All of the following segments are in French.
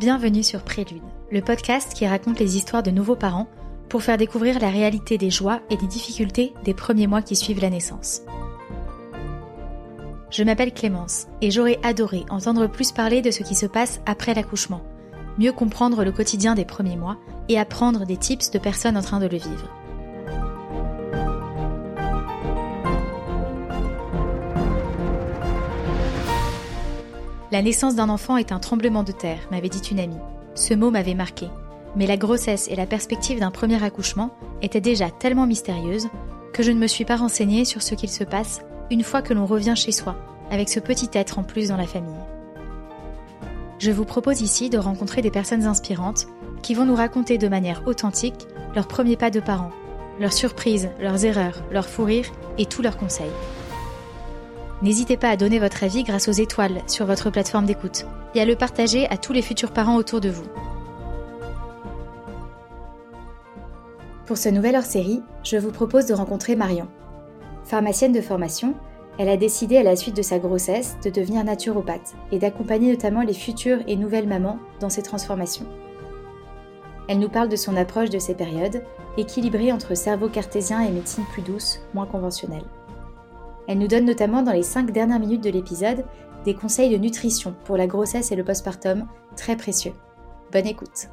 Bienvenue sur Prélude, le podcast qui raconte les histoires de nouveaux parents pour faire découvrir la réalité des joies et des difficultés des premiers mois qui suivent la naissance. Je m'appelle Clémence et j'aurais adoré entendre plus parler de ce qui se passe après l'accouchement, mieux comprendre le quotidien des premiers mois et apprendre des tips de personnes en train de le vivre. La naissance d'un enfant est un tremblement de terre, m'avait dit une amie. Ce mot m'avait marqué. Mais la grossesse et la perspective d'un premier accouchement étaient déjà tellement mystérieuses que je ne me suis pas renseignée sur ce qu'il se passe une fois que l'on revient chez soi, avec ce petit être en plus dans la famille. Je vous propose ici de rencontrer des personnes inspirantes qui vont nous raconter de manière authentique leurs premiers pas de parents, leurs surprises, leurs erreurs, leurs fous rires et tous leurs conseils. N'hésitez pas à donner votre avis grâce aux étoiles sur votre plateforme d'écoute et à le partager à tous les futurs parents autour de vous. Pour ce nouvel hors-série, je vous propose de rencontrer Marion. Pharmacienne de formation, elle a décidé à la suite de sa grossesse de devenir naturopathe et d'accompagner notamment les futures et nouvelles mamans dans ces transformations. Elle nous parle de son approche de ces périodes, équilibrée entre cerveau cartésien et médecine plus douce, moins conventionnelle. Elle nous donne notamment dans les 5 dernières minutes de l'épisode des conseils de nutrition pour la grossesse et le postpartum très précieux. Bonne écoute.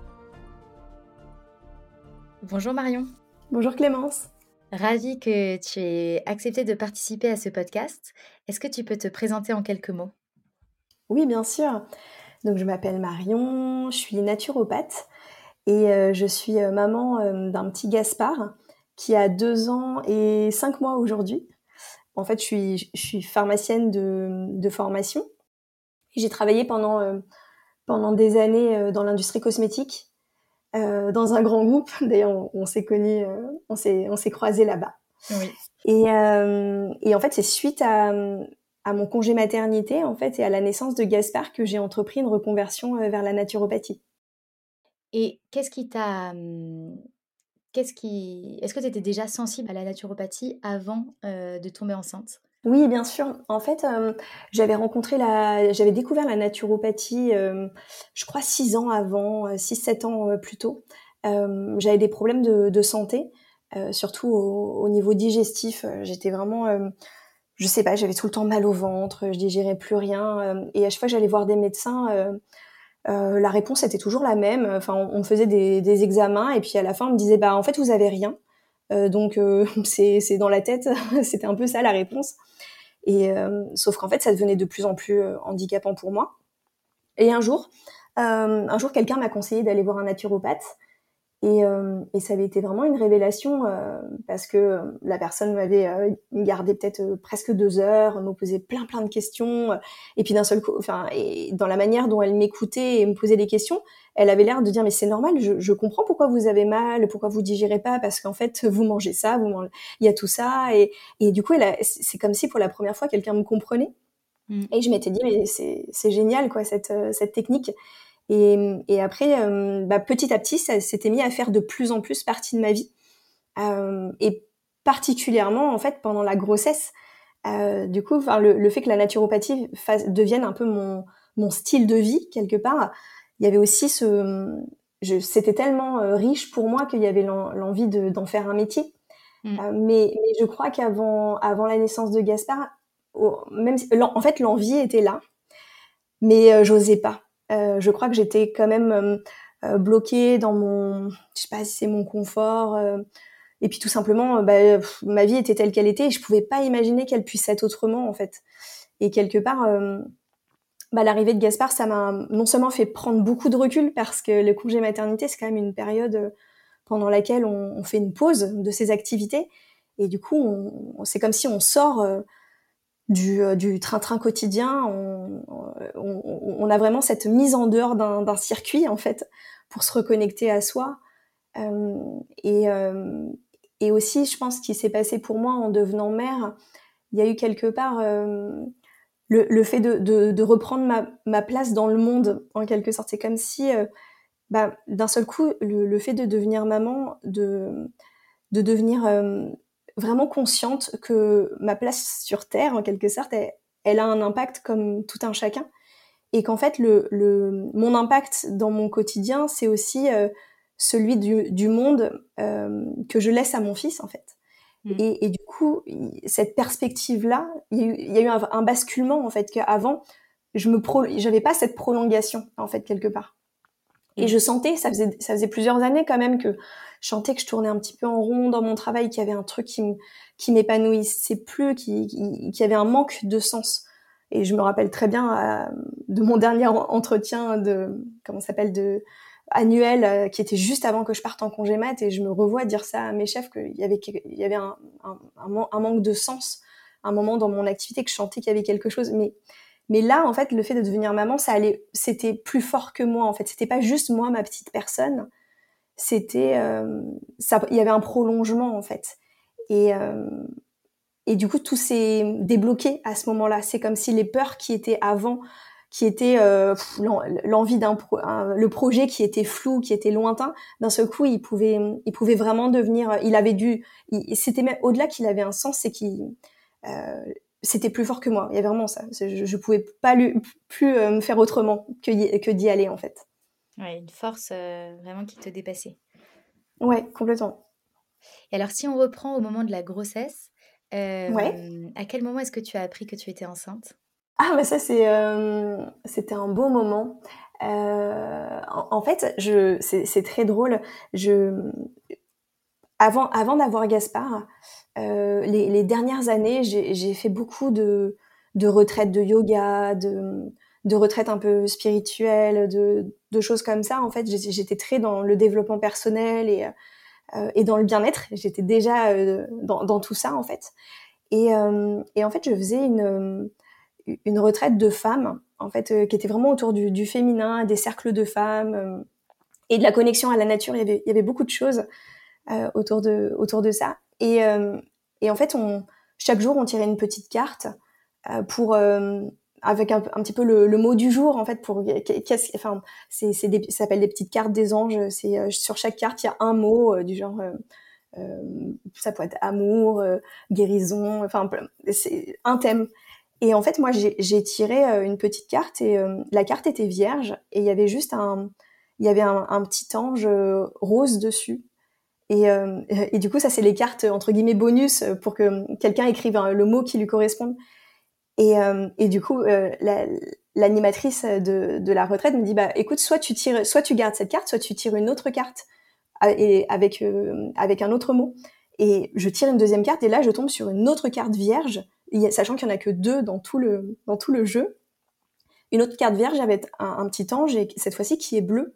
Bonjour Marion. Bonjour Clémence. Ravie que tu aies accepté de participer à ce podcast. Est-ce que tu peux te présenter en quelques mots? Oui, bien sûr. Donc je m'appelle Marion, je suis naturopathe et euh, je suis euh, maman euh, d'un petit Gaspard qui a deux ans et cinq mois aujourd'hui. En fait, je suis, je suis pharmacienne de, de formation. J'ai travaillé pendant, euh, pendant des années euh, dans l'industrie cosmétique, euh, dans un grand groupe. D'ailleurs, on, on s'est connus, euh, on s'est, on s'est croisés là-bas. Oui. Et, et en fait, c'est suite à, à mon congé maternité, en fait, et à la naissance de Gaspard que j'ai entrepris une reconversion vers la naturopathie. Et qu'est-ce qui t'a hum, Est-ce que tu étais déjà sensible à la naturopathie avant euh, de tomber enceinte? Oui, bien sûr. En fait, euh, j'avais rencontré la, j'avais découvert la naturopathie, euh, je crois six ans avant, six sept ans plus tôt. J'avais des problèmes de, santé, surtout au, au, niveau digestif. J'étais vraiment, je sais pas, j'avais tout le temps mal au ventre, je digérais plus rien. et à chaque fois que j'allais voir des médecins, euh, la réponse était toujours la même. Enfin, on, faisait des, des examens et puis à la fin, on me disait bah en fait vous avez rien. Euh, donc euh, c'est c'est dans la tête. C'était un peu ça la réponse. Et euh, sauf qu'en fait, ça devenait de plus en plus euh, handicapant pour moi. Et un jour, euh, un jour, quelqu'un m'a conseillé d'aller voir un naturopathe. Et, euh, et, ça avait été vraiment une révélation euh, parce que la personne m'avait euh, gardé peut-être euh, presque deux heures, me posait plein plein de questions, et puis d'un seul coup, enfin, et dans la manière dont elle m'écoutait et me posait des questions, elle avait l'air de dire mais c'est normal, je, je, comprends pourquoi vous avez mal, pourquoi vous digérez pas, parce qu'en fait vous mangez ça, vous mangez... il y a tout ça, et, et du coup c'est comme si pour la première fois quelqu'un me comprenait, mm. et je m'étais dit mais c'est génial quoi cette cette technique. Et, et après, euh, bah, petit à petit, ça s'était mis à faire de plus en plus partie de ma vie. Euh, et particulièrement, en fait, pendant la grossesse. Euh, du coup, enfin, le, le, fait que la naturopathie fasse, devienne un peu mon, mon style de vie, quelque part, il y avait aussi ce... C'était tellement euh, riche pour moi qu'il y avait l'envie d'en faire un métier. Mm. Mais, mais, je crois qu'avant avant la naissance de Gaspard, même en fait, l'envie était là, mais euh, j'osais pas. Euh, je crois que j'étais quand même euh, bloquée dans mon, je sais pas si c'est mon confort. Euh, et puis tout simplement, bah, ma vie était telle qu'elle était et je pouvais pas imaginer qu'elle puisse être autrement en fait. Et quelque part, euh, bah, l'arrivée de Gaspard, ça m'a non seulement fait prendre beaucoup de recul parce que le congé maternité, c'est quand même une période pendant laquelle on, fait une pause de ses activités. Et du coup, c'est comme si on sort du, euh, du train-train quotidien. On, on, on, a vraiment cette mise en dehors d'un circuit, en fait, pour se reconnecter à soi. Euh, et, euh, et aussi, je pense qu'il s'est passé pour moi en devenant mère, il y a eu quelque part euh, le, le, fait de, de, de reprendre ma, ma, place dans le monde, en quelque sorte. C'est comme si, euh, bah, d'un seul coup, le, le, fait de devenir maman, de, de devenir euh, vraiment consciente que ma place sur Terre, en quelque sorte, elle, elle, a un impact comme tout un chacun. et qu'en fait le, le, mon impact dans mon quotidien c'est aussi celui du, du monde que je laisse à mon fils en fait. Mmh. Et, et, du coup, cette perspective-là, il y a eu, un, basculement en fait qu'avant, je me j'avais pas cette prolongation en fait quelque part. Et mmh. je sentais, ça faisait, ça faisait plusieurs années quand même que je que je tournais un petit peu en rond dans mon travail, qu'il y avait un truc qui m'épanouissait plus, qui, qui, avait un manque de sens. Et je me rappelle très bien euh, de mon dernier entretien de comment s'appelle de annuel euh, qui était juste avant que je parte en congé mat et je me revois dire ça à mes chefs qu'il y avait un, manque de sens un moment dans mon activité que je sentais qu'il y avait quelque chose mais mais là en fait le fait de devenir maman ça allait c'était plus fort que moi en fait c'était pas juste moi ma petite personne c'était euh, ça il y avait un prolongement en fait et euh, et du coup tout s'est débloqué à ce moment-là c'est comme si les peurs qui étaient avant qui était euh, l'envie d'un le projet qui était flou, qui était lointain. D'un seul coup, il pouvait, il pouvait vraiment devenir. Il avait dû. C'était même au-delà qu'il avait un sens, c'est qu'il euh, c'était plus fort que moi. Il y avait vraiment ça. Je, je pouvais pas lui, plus euh, me faire autrement que, que d'y aller en fait. Ouais, une force vraiment qui te dépassait. Ouais, complètement. Et alors, si on reprend au moment de la grossesse, ouais. à quel moment est-ce que tu as appris que tu étais enceinte? Ah, mais ça, c'est, euh, c'était un beau moment. Euh, en, fait, je, c'est, c'est très drôle. Je, avant, avant d'avoir Gaspard, euh, les, les, dernières années, j'ai, j'ai fait beaucoup de, de retraites de yoga, de, de retraites un peu spirituelles, de, choses comme ça. En fait, j'étais très dans le développement personnel et, euh, et dans le bien-être. J'étais déjà euh, dans, tout ça, en fait. Et, euh, et en fait, je faisais une une retraite de femmes, en fait, qui était vraiment autour du, féminin, des cercles de femmes et de la connexion à la nature. Il y avait, il y avait beaucoup de choses autour de autour de ça. Et, et en fait, on, chaque jour, on tirait une petite carte pour avec un, petit peu le, mot du jour en fait pour qu'est-ce enfin c'est c'est ça s'appelle des petites cartes des anges c'est sur chaque carte il y a un mot du genre euh, ça peut être amour guérison enfin c'est un thème et en fait, moi, j'ai tiré euh, une petite carte et euh, la carte était vierge et il y avait juste un, il y avait un, petit ange euh, rose dessus. Et, et du coup, ça, c'est les cartes entre guillemets bonus pour que quelqu'un écrive le mot qui lui corresponde. Et, et du coup, l'animatrice de, la retraite me dit bah écoute, soit tu tires, soit tu gardes cette carte, soit tu tires une autre carte avec avec un autre mot. Et je tire une deuxième carte et là, je tombe sur une autre carte vierge sachant qu'il y en a que deux dans tout le, dans tout le jeu. Une autre carte vierge avec un, petit ange, et cette fois-ci qui est bleu.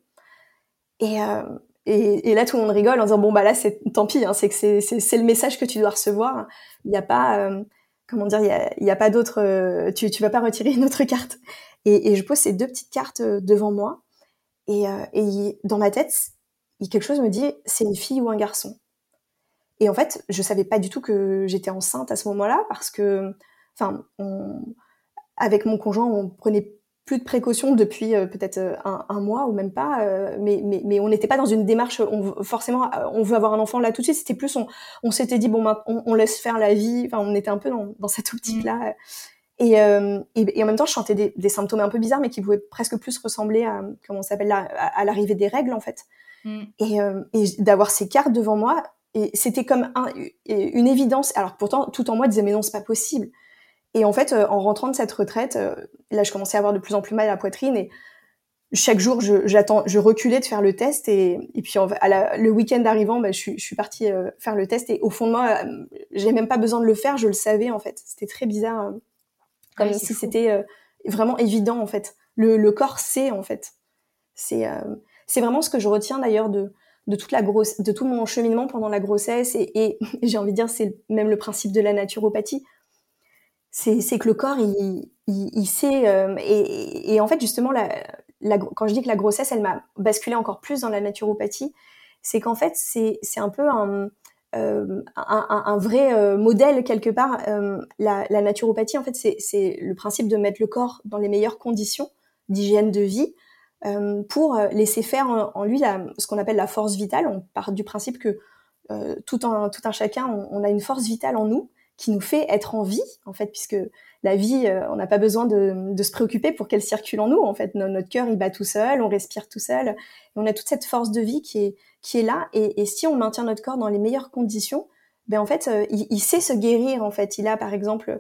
Et, euh, et, là, tout le monde rigole en disant bon bah là, c'est tant pis, hein, c'est que c'est le message que tu dois recevoir. Il n'y a pas, euh, comment dire, il y a, y a pas d'autre, euh, tu tu vas pas retirer une autre carte. Et, je pose ces deux petites cartes devant moi, et, et dans ma tête, quelque chose me dit c'est une fille ou un garçon. Et en fait, je savais pas du tout que j'étais enceinte à ce moment-là parce que, enfin, avec mon conjoint, on prenait plus de précautions depuis euh, peut-être euh, un, mois ou même pas, euh, mais, mais, mais on n'était pas dans une démarche, on, forcément, on veut avoir un enfant là tout de suite. C'était plus, on, on s'était dit bon, on, on, laisse faire la vie. Enfin, on était un peu dans, dans cette optique-là. Mmh. Et, et, en même temps, je sentais des, des, symptômes un peu bizarres, mais qui pouvaient presque plus ressembler à, comment s'appelle, à, l'arrivée des règles en fait. Mmh. Et, et d'avoir ces cartes devant moi, et c'était comme un, une évidence. Alors pourtant, tout en moi disait mais non, c'est pas possible. Et en fait, euh, en rentrant de cette retraite, euh, là, je commençais à avoir de plus en plus mal à la poitrine et chaque jour, je, j'attends, je reculais de faire le test et, et puis à la, le week-end arrivant, bah, je, suis, je suis partie euh, faire le test et au fond de moi, j'ai même pas besoin de le faire, je le savais en fait. C'était très bizarre, comme si c'était vraiment évident en fait. Le, le corps sait en fait. C'est c'est vraiment ce que je retiens d'ailleurs de de toute la grosse, de tout mon cheminement pendant la grossesse et, et j'ai envie de dire c'est même le principe de la naturopathie. C'est que le corps il, il, il sait euh, et, et, en fait justement la, la, quand je dis que la grossesse elle m'a basculé encore plus dans la naturopathie, c'est qu'en fait c'est un peu un euh, un, un, vrai euh, modèle quelque part. Euh, la, la, naturopathie, en fait, c'est le principe de mettre le corps dans les meilleures conditions d'hygiène de vie euh, pour euh, laisser faire en, lui la, ce qu'on appelle la force vitale. On part du principe que tout, en, tout un chacun, on, a une force vitale en nous qui nous fait être en vie, en fait, puisque la vie, on n'a pas besoin de, de, se préoccuper pour qu'elle circule en nous. En fait, notre, cœur, il bat tout seul, on respire tout seul, et on a toute cette force de vie qui est, qui est là. Et, si on maintient notre corps dans les meilleures conditions, ben en fait, il, il, sait se guérir. En fait, il a, par exemple,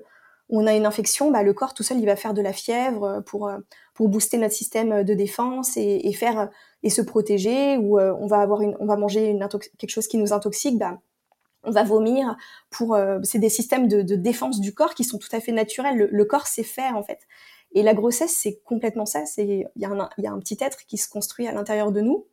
on a une infection, bah, le corps tout seul, il va faire de la fièvre pour pour booster notre système de défense et, et faire et se protéger. Ou on va avoir une, on va manger une quelque chose qui nous intoxique, bah, on va vomir. Pour c'est des systèmes de, défense du corps qui sont tout à fait naturels. Le, corps sait faire en fait. Et la grossesse, c'est complètement ça. C'est il y, a un, y a un petit être qui se construit à l'intérieur de nous.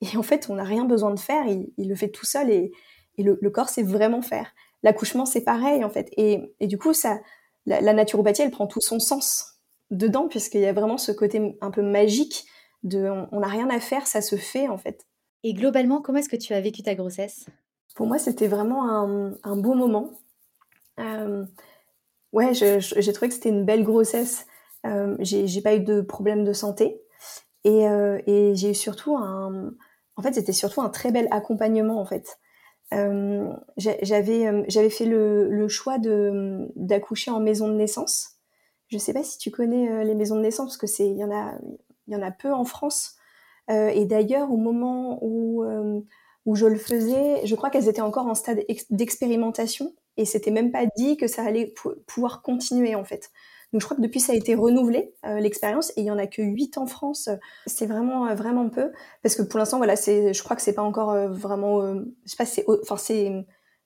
Et en fait, on n'a rien besoin de faire. Il, le fait tout seul et, et le, corps sait vraiment faire. L'accouchement, c'est pareil en fait. Et, et du coup, ça, la, naturopathie, elle prend tout son sens dedans, puisqu'il y a vraiment ce côté un peu magique de on n'a rien à faire, ça se fait en fait. Et globalement, comment est-ce que tu as vécu ta grossesse? Pour moi, c'était vraiment un, beau moment. Euh, ouais, j'ai trouvé que c'était une belle grossesse. Euh, j'ai pas eu de problème de santé. Et, euh, et j'ai eu surtout un. En fait, c'était surtout un très bel accompagnement en fait. Euh, j'avais fait le, le choix d'accoucher en maison de naissance. Je sais pas si tu connais les maisons de naissance parce que c'est il y en a y en a peu en France. et d'ailleurs au moment où où je le faisais, je crois qu'elles étaient encore en stade d'expérimentation et c'était même pas dit que ça allait pouvoir continuer en fait. Donc je crois que depuis ça a été renouvelé euh, l'expérience et il y en a que 8 en France. C'est vraiment euh, vraiment peu parce que pour l'instant voilà, c'est je crois que c'est pas encore euh, vraiment je sais pas c'est enfin c'est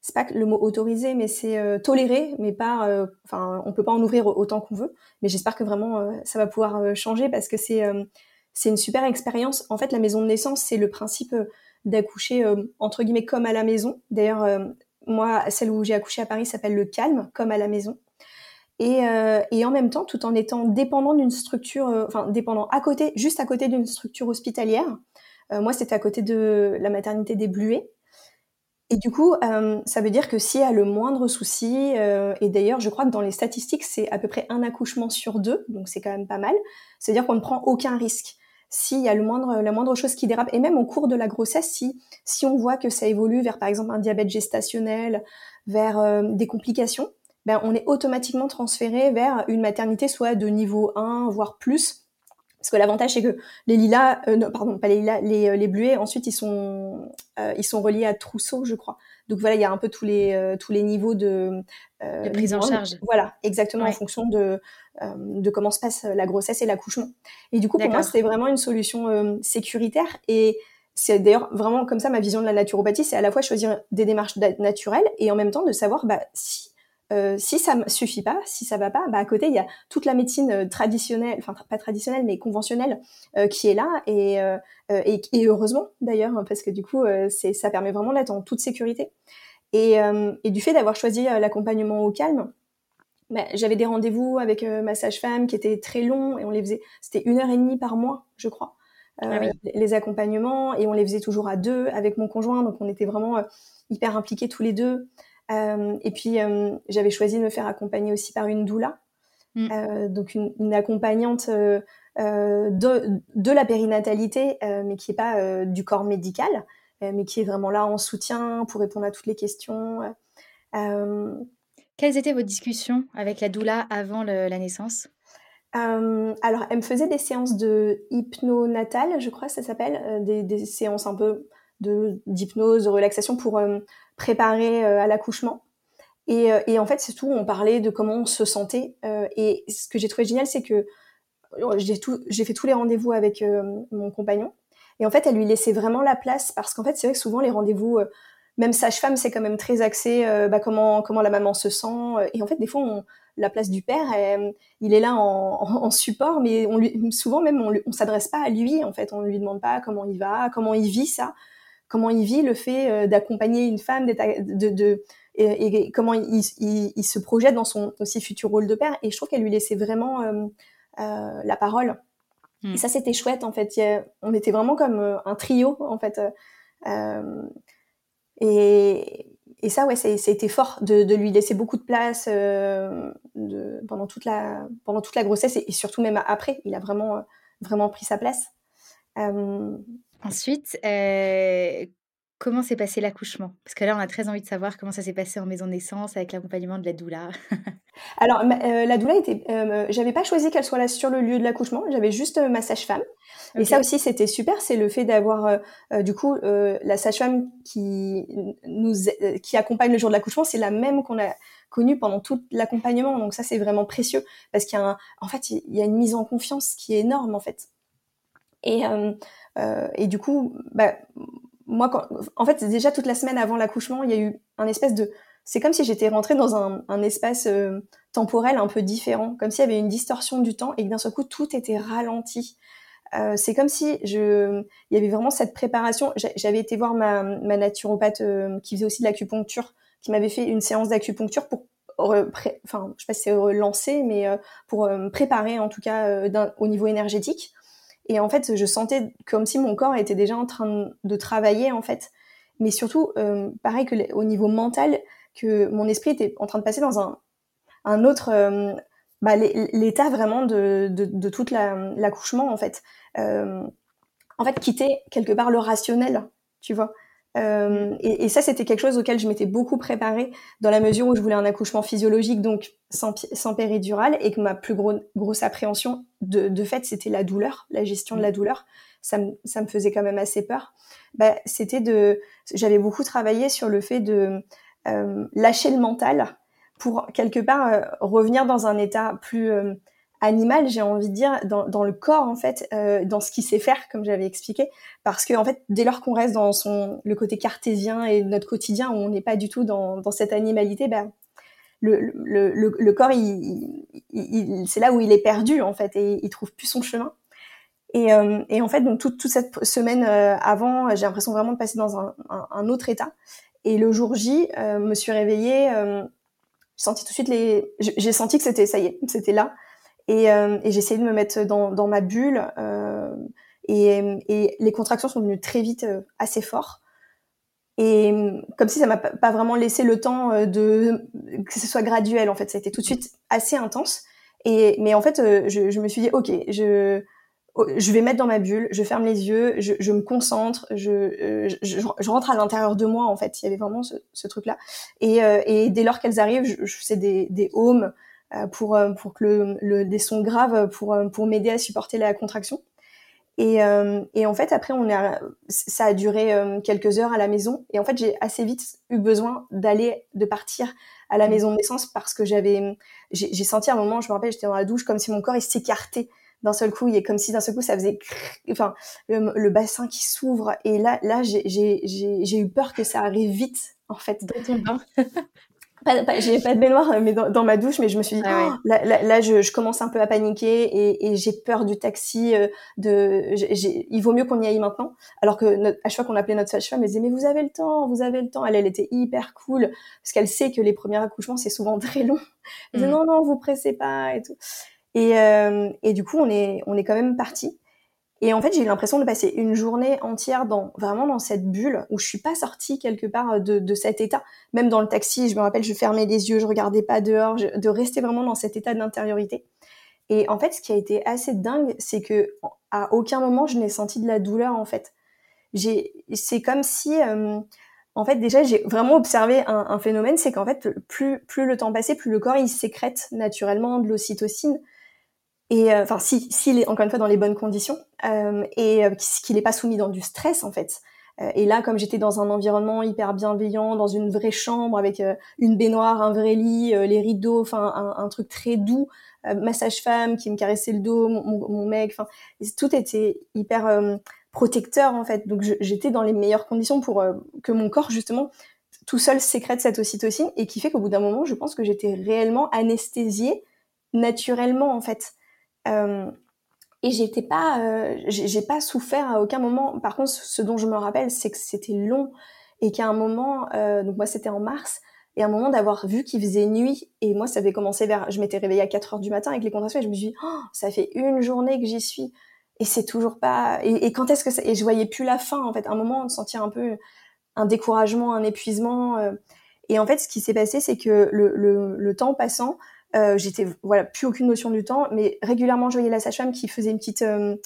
c'est pas le mot autorisé mais c'est toléré mais pas enfin on peut pas en ouvrir autant qu'on veut mais j'espère que vraiment ça va pouvoir changer parce que c'est c'est une super expérience. En fait, la maison de naissance, c'est le principe d'accoucher entre guillemets comme à la maison. D'ailleurs moi, celle où j'ai accouché à Paris s'appelle le calme, comme à la maison. Et, euh, en même temps, tout en étant dépendant d'une structure, euh, enfin dépendant à côté, juste à côté d'une structure hospitalière. Euh, moi, c'était à côté de la maternité des Bluets. Et du coup, euh, ça veut dire que s'il y a le moindre souci, et d'ailleurs, je crois que dans les statistiques, c'est à peu près un accouchement sur deux, donc c'est quand même pas mal. C'est-à-dire qu'on ne prend aucun risque. S'il y a le moindre, la moindre chose qui dérape, et même au cours de la grossesse, si, si on voit que ça évolue vers, par exemple, un diabète gestationnel, vers des complications, ben, on est automatiquement transféré vers une maternité soit de niveau 1, voire plus. Parce que l'avantage, c'est que les lilas, euh, pardon, pas les lilas, les, euh, les bluets, ensuite, ils sont, euh, ils sont reliés à trousseau, je crois. Donc voilà, il y a un peu tous les, tous les niveaux de, de prise en charge. Voilà, exactement, en fonction de, de comment se passe la grossesse et l'accouchement. Et du coup, pour moi, c'était vraiment une solution sécuritaire. Et c'est d'ailleurs vraiment comme ça ma vision de la naturopathie, c'est à la fois choisir des démarches naturelles et en même temps de savoir bah, si euh, si ça ne suffit pas, si ça va pas, bah à côté il y a toute la médecine euh, traditionnelle, enfin pas traditionnelle mais conventionnelle euh, qui est là et, et, heureusement d'ailleurs hein, parce que du coup c'est ça permet vraiment d'être en toute sécurité. Et, et du fait d'avoir choisi l'accompagnement au calme, bah, j'avais des rendez-vous avec ma sage-femme qui étaient très longs et on les faisait, c'était une heure et demie par mois je crois. Ah les accompagnements et on les faisait toujours à deux avec mon conjoint. Donc on était vraiment hyper impliqués tous les deux. euh, et puis, euh, j'avais choisi de me faire accompagner aussi par une doula, mm. euh, donc une, accompagnante de, de, la périnatalité, mais qui n'est pas du corps médical, mais qui est vraiment là en soutien pour répondre à toutes les questions. Quelles étaient vos discussions avec la doula avant la naissance? Alors, elle me faisait des séances de hypno-natale, je crois que ça s'appelle, des, des, séances un peu de d'hypnose, de relaxation pour préparer euh, à l'accouchement. Et, euh, et, en fait, c'est tout, on parlait de comment on se sentait. Euh, et ce que j'ai trouvé génial, c'est que j'ai fait tous les rendez-vous avec mon compagnon. Et en fait, elle lui laissait vraiment la place parce qu'en fait, c'est vrai que souvent les rendez-vous, même sage-femme, c'est quand même très axé bah, comment comment la maman se sent. Et en fait, des fois, la place du père, il est là en, en, support, mais on lui, souvent même on, on s'adresse pas à lui. En fait, on lui demande pas comment il va, comment il vit ça comment il vit le fait euh, d'accompagner une femme, de, de et, comment il, il, se projette dans son aussi futur rôle de père. Et je trouve qu'elle lui laissait vraiment euh, euh, la parole. Et hmm. ça, c'était chouette, en fait. on était vraiment comme un trio, en fait. et, et ça, ouais, ça, a été fort de, de, lui laisser beaucoup de place de, pendant, toute la, pendant toute la grossesse et, surtout même après. Il a vraiment, vraiment pris sa place. Ensuite, euh, comment s'est passé l'accouchement? Parce que là, on a très envie de savoir comment ça s'est passé en maison de naissance avec l'accompagnement de la doula. Alors, euh, la doula était. Euh, j'avais pas choisi qu'elle soit là sur le lieu de l'accouchement. J'avais juste ma sage-femme. Et ça aussi, c'était super. C'est le fait d'avoir, du coup, la sage-femme qui nous, qui accompagne le jour de l'accouchement, c'est la même qu'on a connue pendant tout l'accompagnement. Donc ça, c'est vraiment précieux parce qu'il y a, en fait, il y a une mise en confiance qui est énorme, en fait. Et et du coup, bah, moi, quand, en fait, déjà toute la semaine avant l'accouchement, il y a eu un espèce de c'est comme si j'étais rentrée dans un, un espace euh, temporel un peu différent, comme s'il y avait une distorsion du temps et que d'un seul coup tout était ralenti. Euh, c'est comme si je, il y avait vraiment cette préparation. J'avais été voir ma, ma naturopathe euh, qui faisait aussi de l'acupuncture, qui m'avait fait une séance d'acupuncture pour, enfin, je sais pas si c'est relancer, mais euh, pour me préparer en tout cas au niveau énergétique. Et en fait, je sentais comme si mon corps était déjà en train de travailler en fait. Mais surtout, pareil que au niveau mental, que mon esprit était en train de passer dans un, un autre euh, bah, l'état vraiment de, de, toute l'accouchement en fait euh, en fait quitter quelque part le rationnel tu vois euh, et, et, ça c'était quelque chose auquel je m'étais beaucoup préparée dans la mesure où je voulais un accouchement physiologique donc sans, sans péridurale et que ma plus grosse appréhension de, de fait c'était la douleur la gestion de la douleur. Ça me, ça me faisait quand même assez peur. Bah, c'était de j'avais beaucoup travaillé sur le fait de euh, lâcher le mental pour quelque part euh, revenir dans un état plus animal, j'ai envie de dire, dans, dans, le corps en fait, dans ce qu'il sait faire, comme j'avais expliqué, parce que en fait, dès lors qu'on reste dans son le côté cartésien et notre quotidien où on n'est pas du tout dans, dans cette animalité, ben le, le, le, le corps, il, il, c'est là où il est perdu en fait et il trouve plus son chemin. Et, euh, et en fait, donc toute, toute cette semaine avant, j'ai l'impression vraiment de passer dans un, un, un, autre état. Et le jour J, euh, me suis réveillée, euh, j'ai senti tout de suite les, j'ai senti que c'était ça y est, c'était là. Et, euh, et essayé de me mettre dans, ma bulle. Euh, et, les contractions sont venues très vite, euh, assez fort. Et comme si ça m'a pas vraiment laissé le temps de que ce soit graduel en fait, ça a été tout de suite assez intense. Et mais en fait, je, me suis dit ok, je Oh, je vais mettre dans ma bulle, je ferme les yeux, je, me concentre, je, rentre à l'intérieur de moi en fait. Il y avait vraiment ce, truc-là. Et, dès lors qu'elles arrivent, je, je fais des, des homes pour pour que le, le, des sons graves pour pour m'aider à supporter la contraction. Et, et en fait après on est ça a duré quelques heures à la maison et en fait j'ai assez vite eu besoin d'aller de partir à la mmh. maison de naissance parce que j'avais j'ai senti à un moment je me rappelle j'étais dans la douche comme si mon corps il s'écartait d'un seul coup, il est comme si d'un seul coup ça faisait, enfin, le, bassin qui s'ouvre. Et là, là, j'ai eu peur que ça arrive vite, en fait. Dans ton bain. j'ai pas de baignoire mais dans, ma douche mais je me suis dit ah oh, là, là, je, je, commence un peu à paniquer et, et j'ai peur du taxi euh, de il vaut mieux qu'on y aille maintenant. Alors que notre, à chaque fois qu'on appelait notre sage-femme elle disait mais vous avez le temps vous avez le temps. Elle elle était hyper cool parce qu'elle sait que les premiers accouchements c'est souvent très long. Elle disait mm. non non vous pressez pas et tout. Et, euh, et du coup, on est, on est quand même parti. Et en fait, j'ai eu l'impression de passer une journée entière dans vraiment dans cette bulle où je suis pas sortie quelque part de, de cet état. Même dans le taxi, je me rappelle, je fermais les yeux, je regardais pas dehors, de rester vraiment dans cet état d'intériorité. Et en fait, ce qui a été assez dingue, c'est que à aucun moment je n'ai senti de la douleur en fait. J'ai, c'est comme si, euh, en fait, déjà j'ai vraiment observé un, un phénomène, c'est qu'en fait, plus plus le temps passait, plus le corps il sécrète naturellement de l'ocytocine et euh, enfin si s'il est encore une fois dans les bonnes conditions euh, et euh, qu'il n'est pas soumis dans du stress en fait. Euh, et là comme j'étais dans un environnement hyper bienveillant dans une vraie chambre avec une baignoire un vrai lit les rideaux enfin un, truc très doux ma sage-femme qui me caressait le dos mon, mon mec enfin tout était hyper protecteur en fait. Donc j'étais dans les meilleures conditions pour que mon corps justement tout seul sécrète cette ocytocine et qui fait qu'au bout d'un moment je pense que j'étais réellement anesthésiée naturellement en fait. euh, et j'étais pas, euh, j'ai pas souffert à aucun moment. Par contre, ce dont je me rappelle, c'est que c'était long et qu'à un moment, euh, donc moi c'était en mars, et à un moment d'avoir vu qu'il faisait nuit, et moi ça avait commencé vers, je m'étais réveillée à 4 heures du matin avec les contractions, et je me suis dit, oh, ça fait une journée que j'y suis, et c'est toujours pas, et, quand est-ce que ça, et je voyais plus la fin en fait, un moment de sentir un peu un découragement, un épuisement, euh, et en fait ce qui s'est passé, c'est que le, le temps passant, euh, j'étais voilà plus aucune notion du temps, mais régulièrement je voyais la sage-femme qui faisait une petite euh,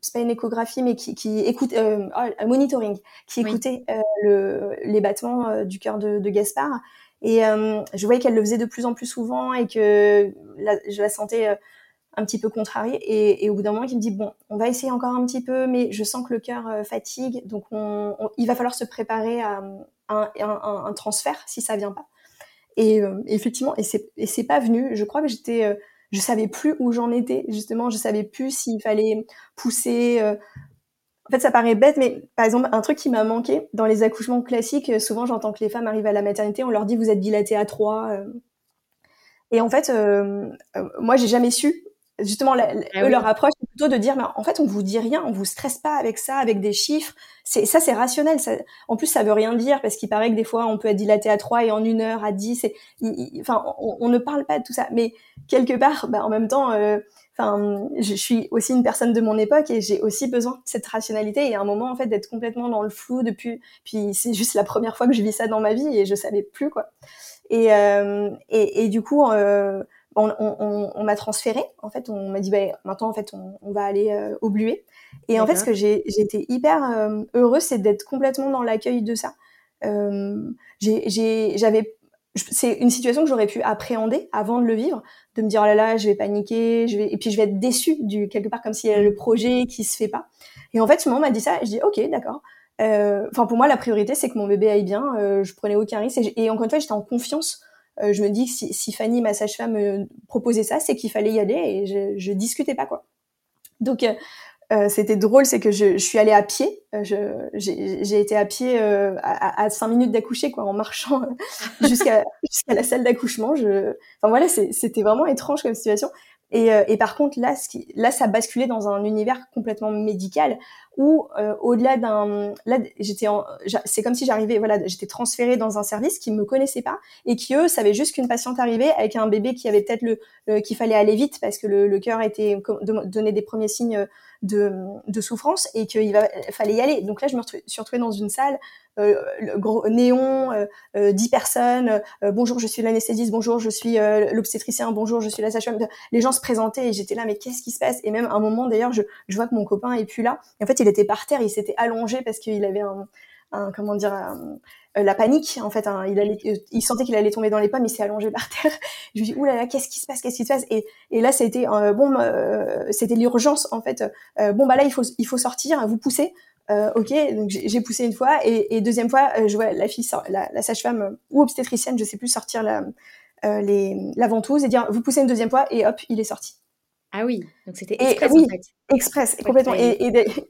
c'est pas une échographie, mais qui, qui écoute, oh, un monitoring, qui écoutait le, les battements du cœur de, de Gaspard. Et je voyais qu'elle le faisait de plus en plus souvent et que je la sentais un petit peu contrarié. Et, et au bout d'un moment, il me dit bon, on va essayer encore un petit peu, mais je sens que le cœur euh, fatigue, donc on, il va falloir se préparer à un, un, un, transfert si ça vient pas. Et euh, effectivement, et c'est pas venu. Je crois que j'étais, euh, je savais plus où j'en étais. Justement, je savais plus s'il fallait pousser. En fait, ça paraît bête, mais par exemple, un truc qui m'a manqué dans les accouchements classiques, souvent j'entends que les femmes arrivent à la maternité, on leur dit vous êtes dilatée à trois. Et en fait, euh, moi, j'ai jamais su justement la, ah leur approche c'est plutôt de dire mais en fait on vous dit rien on vous stresse pas avec ça avec des chiffres. C'est ça c'est rationnel ça, en plus ça veut rien dire parce qu'il paraît que des fois on peut être dilaté à 3 et en une heure à 10 et, enfin on, ne parle pas de tout ça. Mais quelque part bah, en même temps euh, enfin je suis aussi une personne de mon époque et j'ai aussi besoin de cette rationalité et à un moment en fait d'être complètement dans le flou depuis puis c'est juste la première fois que je vis ça dans ma vie et je savais plus quoi. Et euh, et, et, du coup euh, on, on, on m'a transféré. En fait, on m'a dit, bah, maintenant, en fait, on, va aller euh, au Bluet. Et en fait, ce que j'ai été hyper euh, heureuse, c'est d'être complètement dans l'accueil de ça. Euh, j'avais c'est une situation que j'aurais pu appréhender avant de le vivre, de me dire oh là là, je vais paniquer, je vais et puis je vais être déçue du quelque part comme s'il y a le projet qui se fait pas. Et en fait, ce moment m'a dit ça, et je dis ok, d'accord. Euh, enfin pour moi, la priorité c'est que mon bébé aille bien. Euh, je prenais aucun risque et, et encore une fois, j'étais en confiance euh, je me dis que si, si Fanny, ma sage-femme, me proposait ça, c'est qu'il fallait y aller et je, je discutais pas quoi. Donc euh, euh c'était drôle, c'est que je, je, suis allée à pied. Euh, j'ai été à pied euh, à, à 5 minutes d'accoucher, quoi, en marchant jusqu'à jusqu'à la salle d'accouchement. Je... Enfin voilà, c'était vraiment étrange comme situation. Et, et par contre, là, ce qui, là, ça basculait dans un univers complètement médical ou euh, au-delà d'un là j'étais c'est comme si j'arrivais voilà j'étais transférée dans un service qui me connaissait pas et qui eux savaient juste qu'une patiente arrivait avec un bébé qui avait peut-être le, qu'il fallait aller vite parce que le, le cœur était donnait des premiers signes de, de souffrance et qu'il fallait y aller donc là je me suis retrouvée dans une salle euh, le gros néon, euh, euh, dix personnes, bonjour, je suis l'anesthésiste, bonjour, je suis l'obstétricien, bonjour, je suis la sage-femme. Les gens se présentaient et j'étais là, mais qu'est-ce qui se passe? Et même à un moment, d'ailleurs, je, je vois que mon copain est plus là. en fait, il était par terre, il s'était allongé parce qu'il avait un, un, comment dire, la panique en fait. Hein, il, allait, il sentait qu'il allait tomber dans les pommes, il s'est allongé par terre. Je lui dis oulala, là là, qu'est-ce qui se passe, qu'est-ce qui se passe? Et, et là, c'était euh, bon, euh, c'était l'urgence en fait. Euh, bon bah là, il faut il faut sortir, vous poussez. Euh, ok, donc j'ai poussé une fois et, et deuxième fois, euh, je vois la fille, la, la sage-femme euh, ou obstétricienne, je sais plus, sortir la, les, la ventouse et dire vous poussez une deuxième fois et hop, il est sorti. Ah oui, donc c'était express en fait. Express, complètement. Et,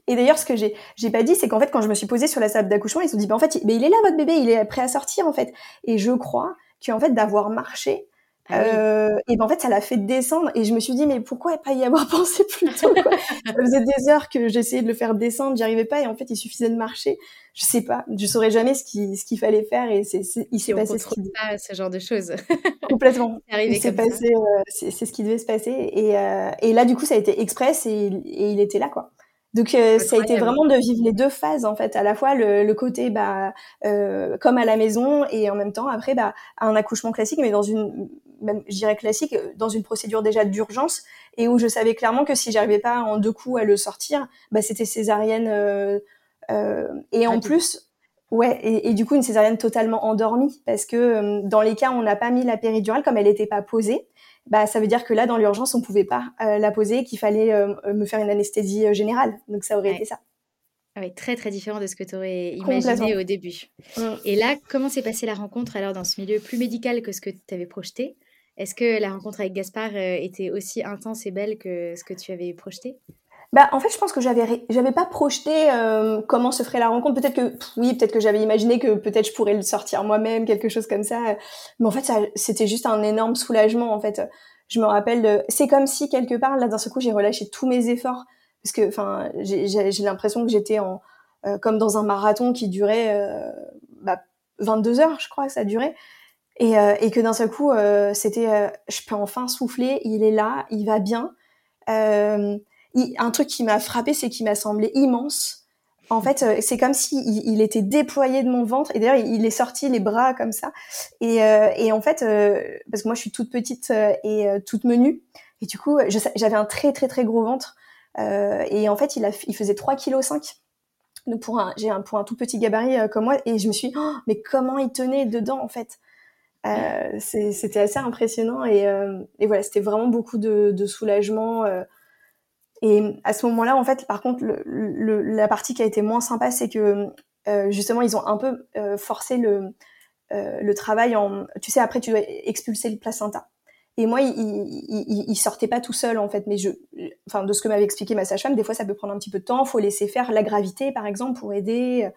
et, d'ailleurs, ce que j'ai j'ai pas dit, c'est qu'en fait, quand je me suis posée sur la salle d'accouchement, ils se sont dit, bah, en fait, il, il est là votre bébé, il est prêt à sortir en fait. Et je crois qu'en fait, d'avoir marché, ah euh, et ben en fait, ça l'a fait descendre et je me suis dit mais pourquoi pas y avoir pensé plus tôt quoi? Ça faisait des heures que j'essayais de le faire descendre, j'y arrivais pas et en fait il suffisait de marcher. Je sais pas, je saurais jamais ce qu'il ce qu'il fallait faire et c'est il s'est passé ce qui pas ce genre de choses. Complètement. il s'est passé, euh, c'est ce qui devait se passer et euh, et là du coup ça a été express et, et il était là quoi. Donc euh, ça a été vraiment de vivre les deux phases en fait, à la fois le, le côté bah euh, comme à la maison et en même temps après bah un accouchement classique, mais dans une même je dirais classique, dans une procédure déjà d'urgence et où je savais clairement que si j'arrivais pas en deux coups à le sortir, bah c'était césarienne euh, euh et en plus Ouais, et, et, du coup une césarienne totalement endormie parce que euh, dans les cas où on n'a pas mis la péridurale comme elle n'était pas posée, bah ça veut dire que là dans l'urgence on pouvait pas euh, la poser, qu'il fallait euh, me faire une anesthésie euh, générale. Donc ça aurait été ça. Ah ouais, très très différent de ce que tu aurais imaginé au début. Mm. Et là, comment s'est passée la rencontre alors dans ce milieu plus médical que ce que tu avais projeté? Est-ce que la rencontre avec Gaspard était aussi intense et belle que ce que tu avais projeté? Bah, en fait, je pense que j'avais j'avais pas projeté euh, comment se ferait la rencontre. Peut-être que oui, peut-être que j'avais imaginé que peut-être je pourrais le sortir moi-même, quelque chose comme ça. Mais en fait, c'était juste un énorme soulagement. En fait, je me rappelle, c'est comme si quelque part là, d'un seul coup, j'ai relâché tous mes efforts parce que, enfin, j'ai, l'impression que j'étais en euh, comme dans un marathon qui durait euh, bah, 22 heures, je crois, ça durait. Et, euh, et que d'un seul coup, c'était, je peux enfin souffler. Il est là, il va bien. Euh, un truc qui m'a frappé, c'est qu'il m'a semblé immense. En fait, euh, c'est comme si il, était déployé de mon ventre. Et d'ailleurs, il, est sorti les bras comme ça. Et, euh, et en fait, euh, parce que moi, je suis toute petite et toute menue. Et du coup, j'avais un très très très gros ventre. et en fait, il, a, il faisait 3,5 kg. Donc pour un, j'ai un, pour un tout petit gabarit comme moi, et je me suis dit, oh, mais comment il tenait dedans en fait? C'était assez impressionnant et, et voilà, c'était vraiment beaucoup de, de soulagement. et à ce moment-là, en fait, par contre, le, la partie qui a été moins sympa, c'est que justement, ils ont un peu forcé le, le travail en, tu sais, après tu dois expulser le placenta. Et moi, il, il, il, sortait pas tout seul en fait, mais je, enfin de ce que m'avait expliqué ma sage-femme, des fois ça peut prendre un petit peu de temps, faut laisser faire la gravité par exemple pour aider.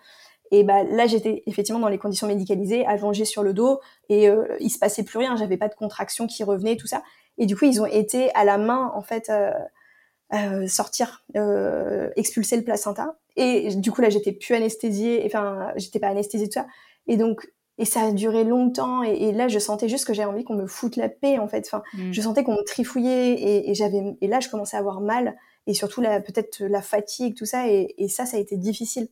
Et bah là, j'étais effectivement dans les conditions médicalisées, allongée sur le dos, et euh, il se passait plus rien, j'avais pas de contraction qui revenait, tout ça. Et du coup, ils ont été à la main en fait euh, euh, sortir, euh, expulser le placenta. Et du coup là, j'étais plus anesthésiée, enfin j'étais pas anesthésiée tout ça. Et donc et ça a duré longtemps et, là je sentais juste que j'avais envie qu'on me foute la paix en fait enfin mm. je sentais qu'on me trifouillait et, et j'avais et là je commençais à avoir mal et surtout peut-être la fatigue tout ça et, et, ça ça a été difficile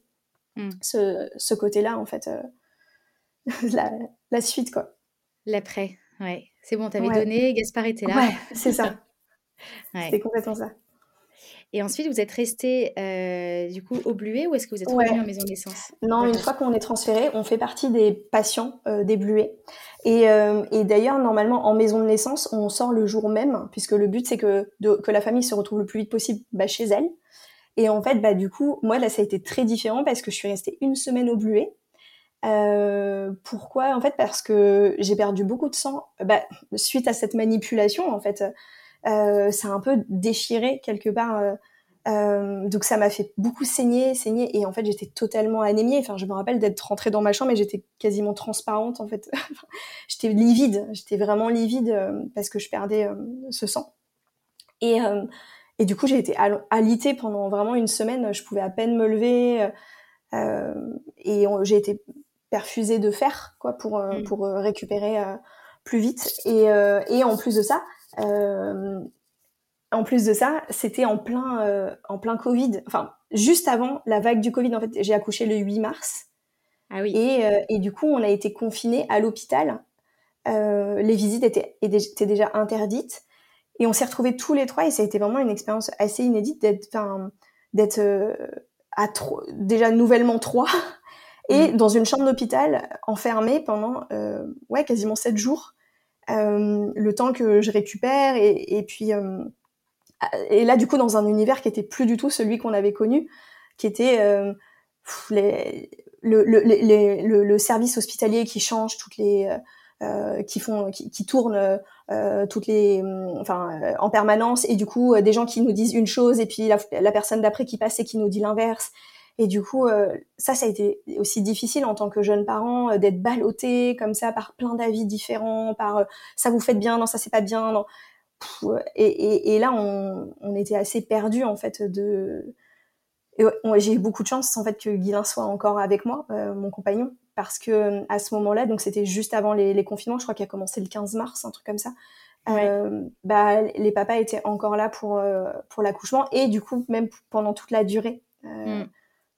mm. ce, ce côté là en fait euh, la, la, suite quoi l'après ouais c'est bon t'avais donné Gaspard était là ouais c'est ça ouais. c'est complètement ça et ensuite, vous êtes resté euh, du coup au Bluet ou est-ce que vous êtes revenu en maison de naissance Non, une fois qu'on est transféré, on fait partie des patients euh, des Bluets. Et, euh, et d'ailleurs, normalement, en maison de naissance, on sort le jour même, puisque le but c'est que, que la famille se retrouve le plus vite possible bah, chez elle. Et en fait, bah, du coup, moi là, ça a été très différent parce que je suis restée une semaine au Bluet. Euh, pourquoi? En fait, parce que j'ai perdu beaucoup de sang bah, suite à cette manipulation. En fait, euh, ça a un peu déchiré quelque part. Euh, euh, donc ça m'a fait beaucoup saigner, saigner, et en fait j'étais totalement anémiée. Enfin, je me rappelle d'être rentrée dans ma chambre et j'étais quasiment transparente en fait. j'étais livide, j'étais vraiment livide parce que je perdais ce sang. Et, et du coup j'ai été alitée pendant vraiment une semaine. Je pouvais à peine me lever et j'ai été perfusée de fer quoi pour mmh. pour récupérer plus vite. Et, et en plus de ça, euh, en plus de ça, c'était en plein euh, en plein Covid, enfin juste avant la vague du Covid. En fait, j'ai accouché le 8 mars. Ah oui. Et, euh, et du coup, on a été confinés à l'hôpital. les visites étaient, étaient déjà interdites. Et on s'est retrouvés tous les trois et ça a été vraiment une expérience assez inédite d'être, d'être à trop, déjà nouvellement trois et mmh. dans une chambre d'hôpital enfermée pendant ouais quasiment sept jours euh, le temps que je récupère et, et puis euh, et là du coup dans un univers qui était plus du tout celui qu'on avait connu, qui était euh, les, le, le, le, le, service hospitalier qui change toutes les euh, qui font qui, qui tournent euh, toutes les enfin en permanence et du coup des gens qui nous disent une chose et puis la, la personne d'après qui passe et qui nous dit l'inverse et du coup, euh, ça, ça a été aussi difficile en tant que jeune parent euh, d'être ballotté comme ça par plein d'avis différents, par euh, ça vous fait bien, non, ça c'est pas bien, non. et, et, et, là, on, on était assez perdu en fait de. J'ai eu beaucoup de chance en fait que Guilin soit encore avec moi, mon compagnon, parce que à ce moment-là, donc c'était juste avant les, les confinements, je crois qu'il a commencé le 15 mars, un truc comme ça. Euh, bah, les papas étaient encore là pour pour l'accouchement et du coup même pendant toute la durée. Euh, mm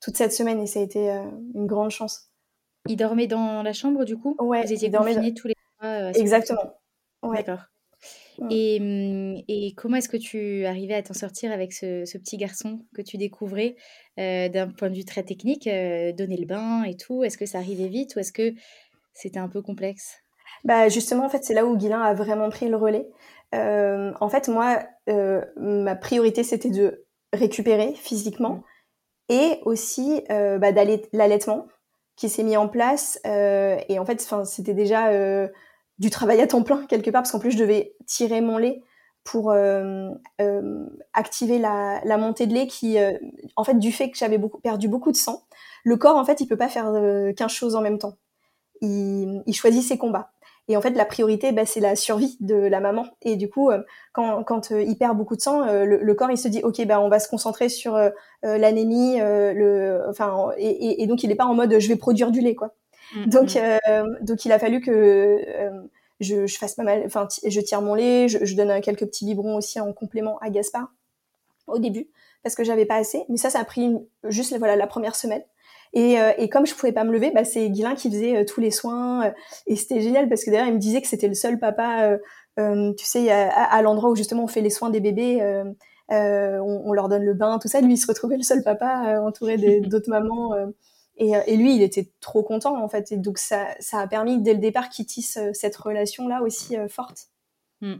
toute cette semaine et ça a été euh, une grande chance. Il dormait dans la chambre du coup? Ouais, Vous étiez confinés tous les euh, Exactement. Ouais. D'accord. Et, et, comment est-ce que tu arrivais à t'en sortir avec ce, ce, petit garçon que tu découvrais euh, d'un point de vue très technique, donner le bain et tout? Est-ce que ça arrivait vite ou est-ce que c'était un peu complexe? Bah justement, en fait, c'est là où Guilin a vraiment pris le relais. en fait, moi, ma priorité, c'était de récupérer physiquement. Mmh et aussi bah, l'allaitement qui s'est mis en place. Et en fait, c'était déjà du travail à temps plein quelque part, parce qu'en plus, je devais tirer mon lait pour euh, euh, activer la, montée de lait qui, euh, en fait, du fait que j'avais beaucoup, perdu beaucoup de sang, le corps, en fait, il peut pas faire 15 choses en même temps. Il, choisit ses combats. Et en fait, la priorité, bah, c'est la survie de la maman. Et du coup, quand, quand il perd beaucoup de sang, le, corps, il se dit, ok, bah, on va se concentrer sur l'anémie, le, enfin, et, et, donc il n'est pas en mode, je vais produire du lait, quoi. Mm, donc, mm. donc il a fallu que je, je, fasse pas mal, enfin, je tire mon lait, je, je donne quelques petits biberons aussi en complément à Gaspard au début parce que j'avais pas assez. Mais ça, ça a pris juste voilà la première semaine. Et, euh, et, comme je pouvais pas me lever, bah, c'est Guilin qui faisait euh, tous les soins. Euh, et c'était génial parce que d'ailleurs, il me disait que c'était le seul papa, tu sais, à, à l'endroit où justement on fait les soins des bébés. on, leur donne le bain, tout ça. Lui, il se retrouvait le seul papa entouré d'autres mamans. Et, lui, il était trop content en fait. Et donc ça, ça a permis dès le départ qu'il tisse cette relation là aussi forte. Mmh.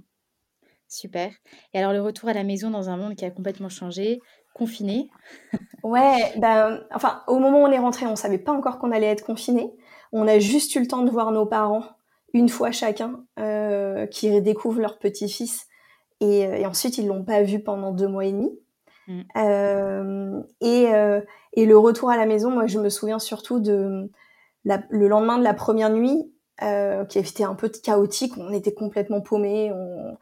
Super. Et alors le retour à la maison dans un monde qui a complètement changé, confiné? ouais, ben, enfin, au moment où on est rentré, on savait pas encore qu'on allait être confiné. On a juste eu le temps de voir nos parents une fois chacun, euh, qui redécouvrent leur petit-fils. Et, euh, ensuite, ils l'ont pas vu pendant deux mois et demi. Mm. Euh, et, et, le retour à la maison, moi, je me souviens surtout de le lendemain de la première nuit, qui avait été un peu chaotique. On était complètement paumés. On,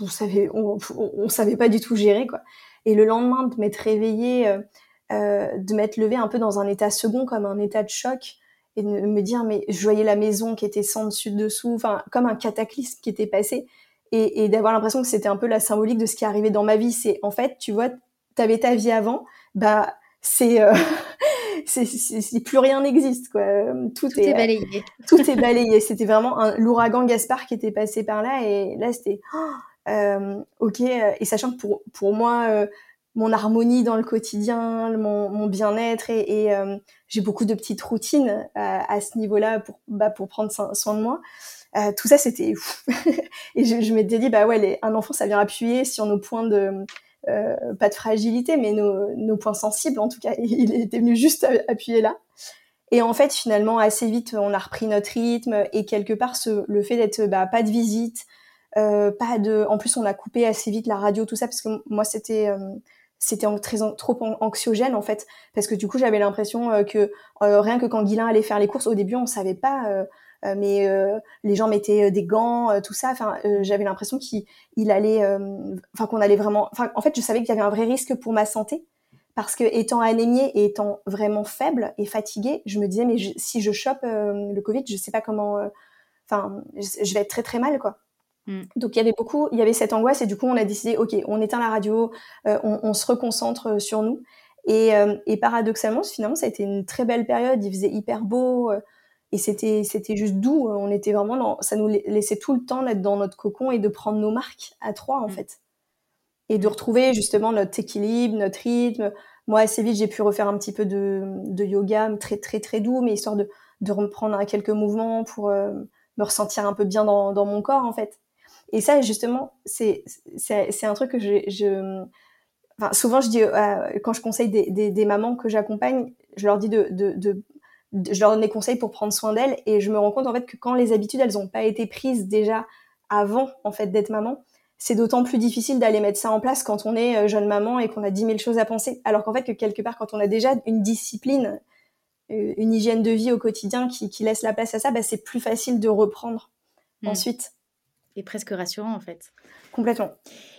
on savait, on, on, savait pas du tout gérer quoi. Et le lendemain de m'être réveillée, euh, euh, de m'être levée un peu dans un état second, comme un état de choc, et de me dire mais je voyais la maison qui était sans dessus dessous, enfin comme un cataclysme qui était passé, et, et d'avoir l'impression que c'était un peu la symbolique de ce qui arrivait dans ma vie. C'est en fait, tu vois, t'avais ta vie avant, bah c'est euh, c'est plus rien n'existe quoi. Tout, tout est, balayé. tout est balayé. C'était vraiment l'ouragan Gaspard qui était passé par là et là c'était oh, euh, ok, euh, et sachant que pour, pour moi, euh, mon harmonie dans le quotidien, mon, mon bien-être et, et j'ai beaucoup de petites routines à ce niveau-là pour, bah, pour prendre soin de moi. Euh, tout ça, c'était et je, je m'étais dit, bah ouais, les, un enfant, ça vient appuyer sur nos points de, euh, pas de fragilité, mais nos, nos, points sensibles, en tout cas. Il était venu juste appuyer là. Et en fait, finalement, assez vite, on a repris notre rythme et quelque part, ce, le fait d'être bah, pas de visite, euh, pas de. En plus, on a coupé assez vite la radio, tout ça, parce que moi, c'était euh, c'était très trop anxiogène en fait, parce que du coup, j'avais l'impression euh, que rien que quand Guilin allait faire les courses, au début, on savait pas. Mais les gens mettaient des gants, tout ça. Enfin, j'avais l'impression qu'il il allait, enfin qu'on allait vraiment. Enfin, en fait, je savais qu'il y avait un vrai risque pour ma santé parce que étant anémiée et étant vraiment faible et fatiguée, je me disais mais si je chope le Covid, je sais pas comment. Enfin, je vais être très très mal quoi. Mm. Donc il y avait beaucoup, il y avait cette angoisse et du coup on a décidé, ok, on éteint la radio, euh, on, se reconcentre euh, sur nous. Et, euh, et, paradoxalement, finalement, ça a été une très belle période. Il faisait hyper beau et c'était c'était juste doux. On était vraiment dans, ça nous laissait tout le temps d'être dans notre cocon et de prendre nos marques à trois en mm. fait, et de retrouver justement notre équilibre, notre rythme. Moi, assez vite, j'ai pu refaire un petit peu de, de yoga, très très très doux, mais histoire de de reprendre quelques mouvements pour me ressentir un peu bien dans, dans mon corps en fait. Et ça, justement, c'est un truc que je, je enfin, souvent je dis euh, quand je conseille des, des, des mamans que j'accompagne, je leur dis de, de, de, je leur donne des conseils pour prendre soin d'elles et je me rends compte en fait que quand les habitudes elles n'ont pas été prises déjà avant en fait d'être maman, c'est d'autant plus difficile d'aller mettre ça en place quand on est euh, jeune maman et qu'on a dix mille choses à penser. Alors qu'en fait que quelque part quand on a déjà une discipline, euh, une hygiène de vie au quotidien qui, qui laisse la place à ça, bah, c'est plus facile de reprendre mmh. ensuite et presque rassurant en fait. Complètement.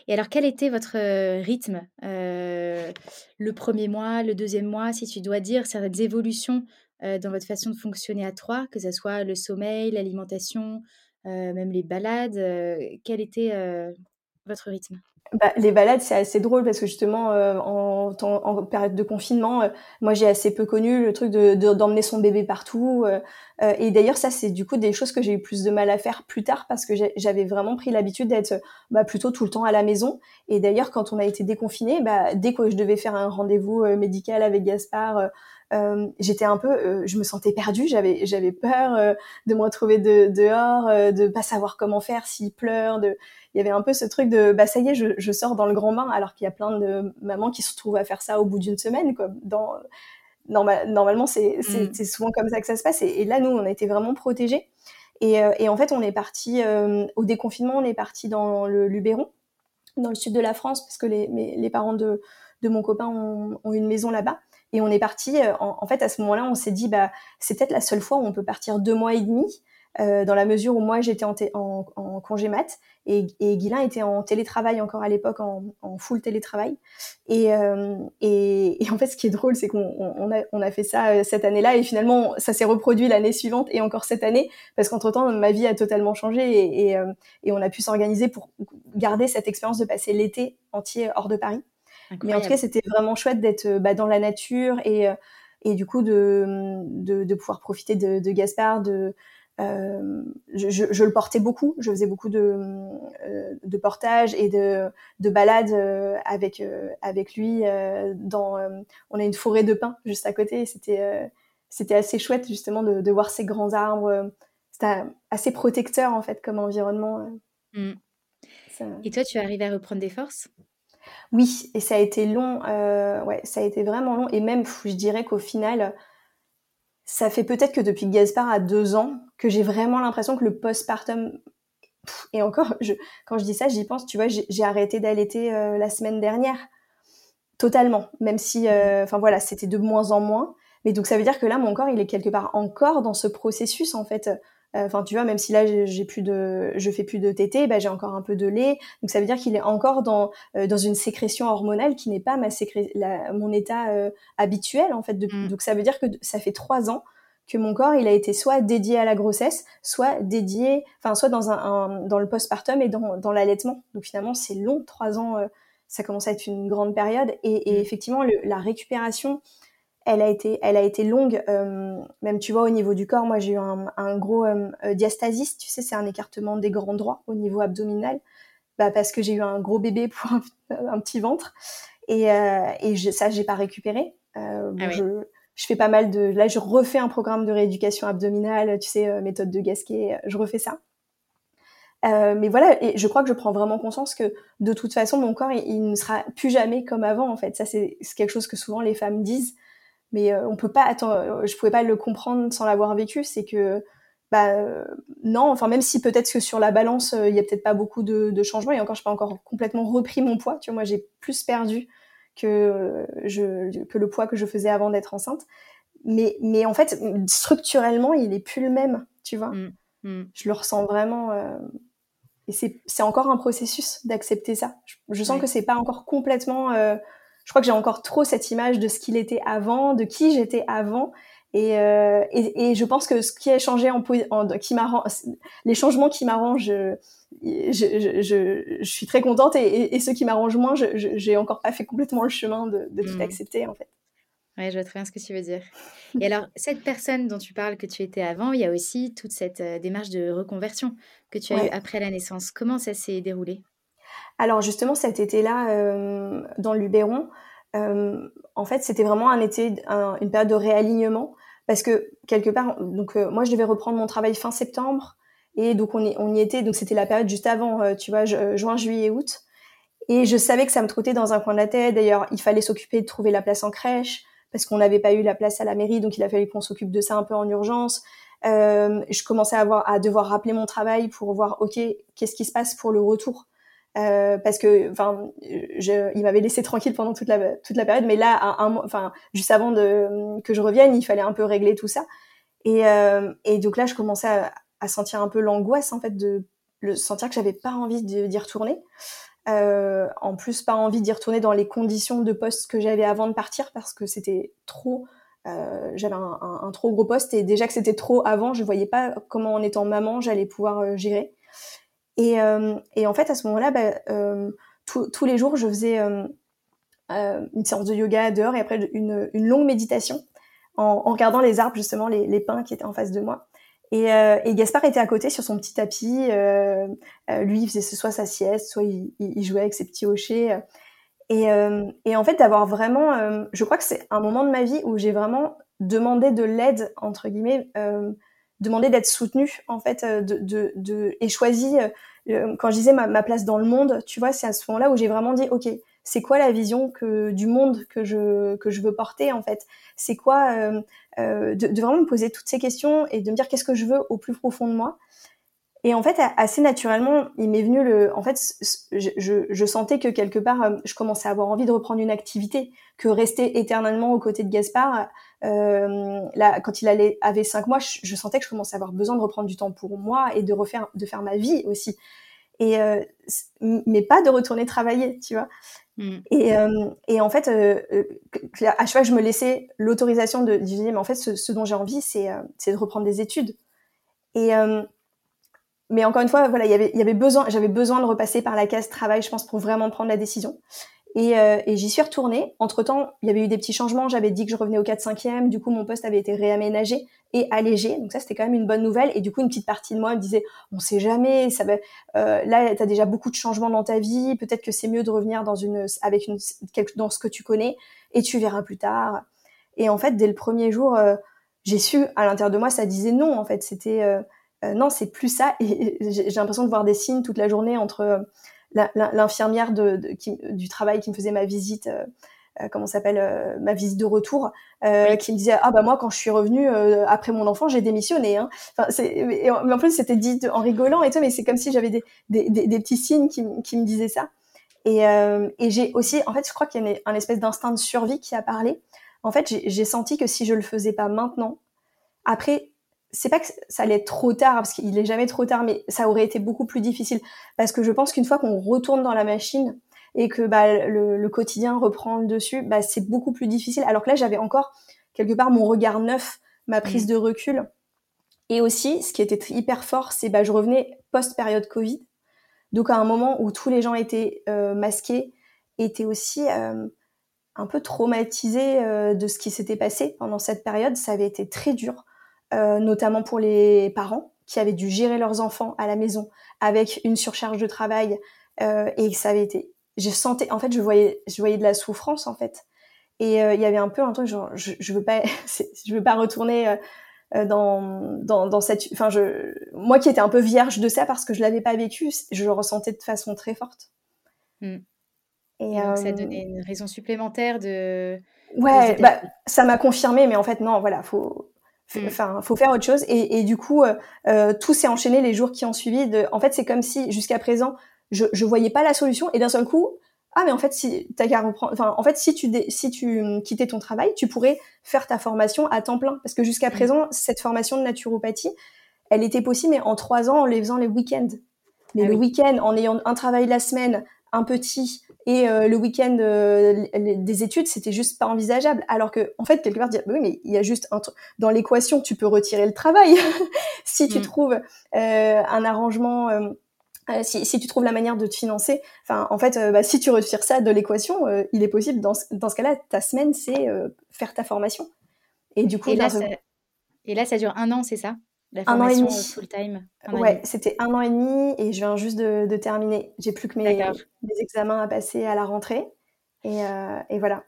Et alors, quel était votre euh, rythme euh, le premier mois, le deuxième mois, si tu dois dire certaines évolutions euh, dans votre façon de fonctionner à trois, que ce soit le sommeil, l'alimentation, même les balades, quel était votre rythme? Bah, les balades, c'est assez drôle parce que justement, euh, en, période de confinement, euh, moi j'ai assez peu connu le truc de d'emmener son bébé partout. Euh, et d'ailleurs, ça c'est du coup des choses que j'ai eu plus de mal à faire plus tard parce que j'avais vraiment pris l'habitude d'être bah, plutôt tout le temps à la maison. Et d'ailleurs, quand on a été déconfiné, bah, dès que je devais faire un rendez-vous médical avec Gaspard, euh, j'étais un peu, euh, je me sentais perdue, j'avais j'avais peur euh, de me retrouver de, dehors, de pas savoir comment faire s'il pleure. De... Il y avait un peu ce truc de, bah ça y est, je, je sors dans le grand bain, alors qu'il y a plein de mamans qui se retrouvent à faire ça au bout d'une semaine, quoi. Dans normalement, c'est mm. c'est souvent comme ça que ça se passe. Et, là, nous, on a été vraiment protégés. Et, et en fait, on est parti au déconfinement, on est parti dans le Luberon, dans le sud de la France, parce que les, les parents de, de mon copain ont, ont une maison là-bas. Et on est parti, euh, en, fait, à ce moment-là, on s'est dit, bah, c'est peut-être la seule fois où on peut partir deux mois et demi, euh, dans la mesure où moi, j'étais en, en, congé mat et, et Guilain était en télétravail encore à l'époque, en, en, full télétravail. Et, euh, et, et, en fait, ce qui est drôle, c'est qu'on on a, on a fait ça euh, cette année-là et finalement, ça s'est reproduit l'année suivante et encore cette année, parce qu'entre-temps, ma vie a totalement changé et, et, euh, et on a pu s'organiser pour garder cette expérience de passer l'été entier hors de Paris. Mais en tout cas, c'était vraiment chouette d'être euh, bah, dans la nature et, euh, et du coup de, de, de pouvoir profiter de, de Gaspard, de, euh, je, je, le portais beaucoup. Je faisais beaucoup de, euh, de portages et de, de balades avec avec lui. dans, on a une forêt de pins juste à côté. C'était c'était assez chouette justement de, de, voir ces grands arbres. C'était assez protecteur en fait comme environnement. Mmh. Et toi, tu arrives à reprendre des forces? Oui, et ça a été long. ouais, ça a été vraiment long. Et même, je dirais qu'au final, ça fait peut-être que depuis Gaspard a deux ans que j'ai vraiment l'impression que le postpartum et encore, quand je dis ça, j'y pense. Tu vois, j'ai arrêté d'allaiter euh, la semaine dernière, totalement. Même si, euh, enfin voilà, c'était de moins en moins. Mais donc ça veut dire que là, mon corps, il est quelque part encore dans ce processus en fait euh, enfin, tu vois, même si là j'ai plus de, je fais plus de tété, bah, j'ai encore un peu de lait. Donc ça veut dire qu'il est encore dans euh, dans une sécrétion hormonale qui n'est pas ma sécré mon état euh, habituel en fait. Mm. Donc ça veut dire que ça fait trois ans que mon corps il a été soit dédié à la grossesse, soit dédié, enfin soit dans un, dans le postpartum et dans dans l'allaitement. Donc finalement c'est long, trois ans, ça commence à être une grande période. Et, et mm. effectivement la récupération elle a été, elle a été longue. Euh, même tu vois au niveau du corps, moi j'ai eu un, un gros euh, euh, diastasis. Tu sais, c'est un écartement des grands droits au niveau abdominal, bah, parce que j'ai eu un gros bébé pour un, petit ventre et, euh, et je, ça j'ai pas récupéré. Euh, ah je, je fais pas mal de, là je refais un programme de rééducation abdominale, tu sais, méthode de Gasquet, je refais ça. Euh, mais voilà, et je crois que je prends vraiment conscience que de toute façon, mon corps, il, il ne sera plus jamais comme avant. En fait, ça c'est quelque chose que souvent les femmes disent mais euh, on peut pas attendre euh, je pouvais pas le comprendre sans l'avoir vécu c'est que bah euh, non enfin même si peut-être que sur la balance il y a peut-être pas beaucoup de, de changements et encore je pas encore complètement repris mon poids tu vois moi j'ai plus perdu que je que le poids que je faisais avant d'être enceinte. Mais mais en fait structurellement il est plus le même tu vois. Mmh, mmh. je le ressens vraiment et c'est c'est encore un processus d'accepter ça. Je, sens que c'est pas encore complètement je crois que j'ai encore trop cette image de ce qu'il était avant, de qui j'étais avant. Et, euh, et, et, je pense que ce qui a changé en, en qui les changements qui m'arrangent, je, je, je, je, suis très contente et, et ceux qui m'arrangent moins, je j'ai encore pas fait complètement le chemin de, de tout mmh. accepter en fait. Ouais, je vois très bien ce que tu veux dire. Et alors, cette personne dont tu parles que tu étais avant, il y a aussi toute cette euh, démarche de reconversion que tu as eue après la naissance. Comment ça s'est déroulé? Alors justement cet été-là, euh, dans le Luberon, euh, en fait c'était vraiment un été, une période de réalignement parce que quelque part, donc euh, moi je devais reprendre mon travail fin septembre et donc on y, était, donc c'était la période juste avant, tu vois, juin, juillet, août. Et je savais que ça me trottait dans un coin de la tête. D'ailleurs, il fallait s'occuper de trouver la place en crèche parce qu'on n'avait pas eu la place à la mairie, donc il a fallu qu'on s'occupe de ça un peu en urgence. Je commençais à, à devoir rappeler mon travail pour voir, ok, qu'est-ce qui se passe pour le retour euh, parce que enfin il m'avait laissé tranquille pendant toute la toute la période mais là enfin juste avant de que je revienne il fallait un peu régler tout ça. Et euh, et donc là je commençais à, à sentir un peu l'angoisse en fait de le sentir que j'avais pas envie d'y retourner. Euh, en plus pas envie d'y retourner dans les conditions de poste que j'avais avant de partir parce que c'était trop euh, j'avais un, un, un, trop gros poste. Et déjà que c'était trop avant je voyais pas comment en étant maman j'allais pouvoir euh, gérer et, euh, et en fait, à ce moment-là, bah, euh, tous les jours, je faisais euh, une séance de yoga dehors et après une, une longue méditation en, en, regardant les arbres, justement, les, les, pins qui étaient en face de moi. Et, euh, et, Gaspard était à côté sur son petit tapis. Euh, lui, il faisait soit sa sieste, soit il, il jouait avec ses petits hochets. Et, et en fait, d'avoir vraiment, je crois que c'est un moment de ma vie où j'ai vraiment demandé de l'aide entre guillemets demander d'être soutenu en fait euh, de, de, et choisi euh, quand je disais ma, place dans le monde tu vois c'est à ce moment-là où j'ai vraiment dit ok c'est quoi la vision que du monde que je que je veux porter en fait? C'est quoi euh, de, vraiment me poser toutes ces questions et de me dire qu'est-ce que je veux au plus profond de moi? Et en fait assez naturellement il m'est venu le en fait je, je, sentais que quelque part je commençais à avoir envie de reprendre une activité que rester éternellement aux côtés de Gaspard euh, là, quand il allait, avait cinq mois, je, sentais que je commençais à avoir besoin de reprendre du temps pour moi et de refaire, de faire ma vie aussi. Et euh, mais pas de retourner travailler, tu vois. Mm. Et, euh, et, en fait, à chaque fois que je me laissais l'autorisation de, dire, mais en fait, ce, ce dont j'ai envie, c'est de reprendre des études. Et mais encore une fois, voilà, il y avait, y avait besoin, j'avais besoin de repasser par la case travail, je pense, pour vraiment prendre la décision. Et, et j'y suis retournée. Entre-temps, il y avait eu des petits changements. J'avais dit que je revenais au 4-5e. Du coup, mon poste avait été réaménagé et allégé. Donc ça, c'était quand même une bonne nouvelle. Et du coup, une petite partie de moi me disait, on sait jamais. Ça va, euh, là, tu as déjà beaucoup de changements dans ta vie. Peut-être que c'est mieux de revenir dans une, avec une, dans ce que tu connais et tu verras plus tard. Et en fait, dès le premier jour, j'ai su à l'intérieur de moi, ça disait non. En fait, c'était euh, non, c'est plus ça. Et j'ai l'impression de voir des signes toute la journée entre euh, l'infirmière de, du travail qui me faisait ma visite, euh, comment s'appelle, ma visite de retour, qui me disait ah bah moi quand je suis revenue après mon enfant j'ai démissionné. Hein. Enfin, mais, en plus c'était dit en rigolant et tout, mais c'est comme si j'avais des, des, des, petits signes qui, qui me disaient ça. Et, et j'ai aussi, en fait, je crois qu'il y a un espèce d'instinct de survie qui a parlé. En fait, j'ai senti que si je le faisais pas maintenant, après c'est pas que ça allait être trop tard parce qu'il est jamais trop tard, mais ça aurait été beaucoup plus difficile parce que je pense qu'une fois qu'on retourne dans la machine et que bah, le, quotidien reprend le dessus, bah, c'est beaucoup plus difficile. Alors que là, j'avais encore quelque part mon regard neuf, ma prise mmh. de recul. Et aussi, ce qui était hyper fort, c'est bah, je revenais post-période Covid. Donc à un moment où tous les gens étaient euh, masqués, étaient aussi euh, un peu traumatisés euh, de ce qui s'était passé pendant cette période. Ça avait été très dur. Euh, notamment pour les parents qui avaient dû gérer leurs enfants à la maison avec une surcharge de travail euh, et ça avait été je sentais en fait je voyais je voyais de la souffrance en fait et euh, il y avait un peu un truc genre je, je veux pas je veux pas retourner dans, dans, dans cette enfin je moi qui étais un peu vierge de ça parce que je l'avais pas vécu je le ressentais de façon très forte hmm. et, donc ça donnait une raison supplémentaire de ouais bah, ça m'a confirmé mais en fait non voilà faut. Enfin, faut faire autre chose. Et, et du coup, euh, euh, tout s'est enchaîné les jours qui ont suivi. De... En fait, c'est comme si jusqu'à présent, je, je voyais pas la solution. Et d'un seul coup, ah mais en fait, si t'as qu'à reprendre. Enfin, en fait, si tu si tu quittais ton travail, tu pourrais faire ta formation à temps plein. Parce que jusqu'à mm. présent, cette formation de naturopathie, elle était possible, mais en trois ans, en les faisant les week-ends. Mais ah le week-end, en ayant un travail la semaine, un petit, et euh, le week-end euh, des études, c'était juste pas envisageable. Alors que, en fait, quelque part, dire, oui, mais il y a juste un dans l'équation, tu peux retirer le travail. si tu mm. trouves euh, un arrangement, si, si, tu trouves la manière de te financer, enfin, en fait, bah, si tu retires ça de l'équation, il est possible, dans ce, dans ce cas-là, ta semaine, c'est faire ta formation. Et du coup, et là, ça, et là, ça dure un an, c'est ça? Un an et demi. full time. ouais, c'était un an et demi et je viens juste de, terminer. J'ai plus que mes, examens à passer à la rentrée. Et, euh, et, voilà.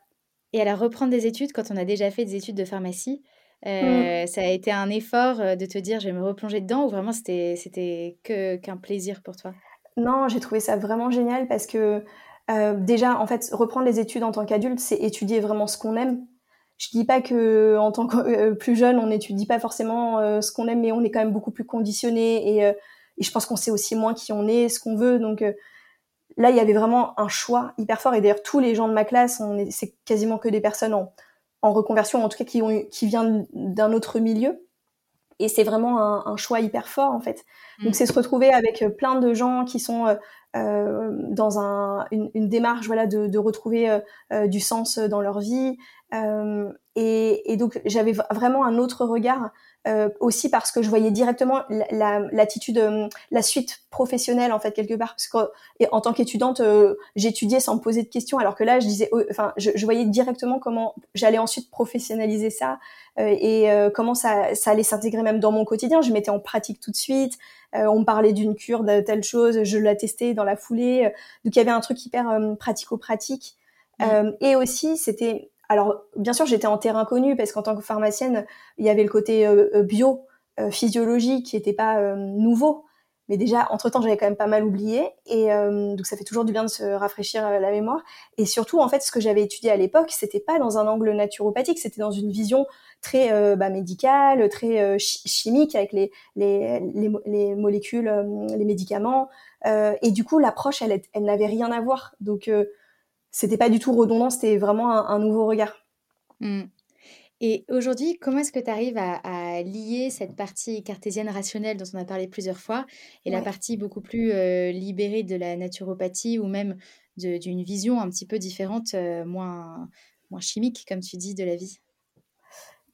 Et à la reprendre des études, quand on a déjà fait des études de pharmacie, euh, mm. ça a été un effort euh, de te dire je vais me replonger dedans ou vraiment c'était, c'était que, qu'un plaisir pour toi? Non, j'ai trouvé ça vraiment génial parce que déjà, en fait, reprendre les études en tant qu'adulte, c'est étudier vraiment ce qu'on aime je dis pas que en tant que euh, plus jeune, on n'étudie pas forcément euh, ce qu'on aime, mais on est quand même beaucoup plus conditionné et, euh, et je pense qu'on sait aussi moins qui on est, ce qu'on veut. Donc là, il y avait vraiment un choix hyper fort. Et d'ailleurs, tous les gens de ma classe, on c'est quasiment que des personnes en, reconversion, en tout cas qui viennent d'un autre milieu. Et c'est vraiment un, un, choix hyper fort en fait. Donc mm. c'est se retrouver avec plein de gens qui sont euh, dans un, une, une, démarche voilà de, de retrouver euh, du sens dans leur vie, euh, et, et, donc j'avais vraiment un autre regard euh, aussi parce que je voyais directement l'attitude, la, euh, la, suite professionnelle en fait quelque part. Parce que et en tant qu'étudiante, euh, j'étudiais sans me poser de questions, alors que là, je disais, oh, enfin, je, je, voyais directement comment j'allais ensuite professionnaliser ça et comment ça, ça allait s'intégrer même dans mon quotidien. Je mettais en pratique tout de suite. on me parlait d'une cure de telle chose, je la testais dans la foulée. Donc il y avait un truc hyper pratico-pratique. Mmh. et aussi, c'était alors, bien sûr, j'étais en terrain connu parce qu'en tant que pharmacienne, il y avait le côté euh, euh, bio, euh, physiologie qui n'était pas nouveau. Mais déjà, entre-temps, j'avais quand même pas mal oublié. Et donc, ça fait toujours du bien de se rafraîchir la mémoire. Et surtout, en fait, ce que j'avais étudié à l'époque, c'était pas dans un angle naturopathique, c'était dans une vision très bah, médicale, très chimique avec les, les, les, molécules, les médicaments. et du coup, l'approche, elle, elle n'avait rien à voir. Donc, c'était pas du tout redondant, c'était vraiment un, nouveau regard. Mmh. Et aujourd'hui, comment est-ce que tu arrives à, lier cette partie cartésienne rationnelle dont on a parlé plusieurs fois et la partie beaucoup plus euh, libérée de la naturopathie ou même d'une vision un petit peu différente, euh, moins, moins chimique, comme tu dis, de la vie?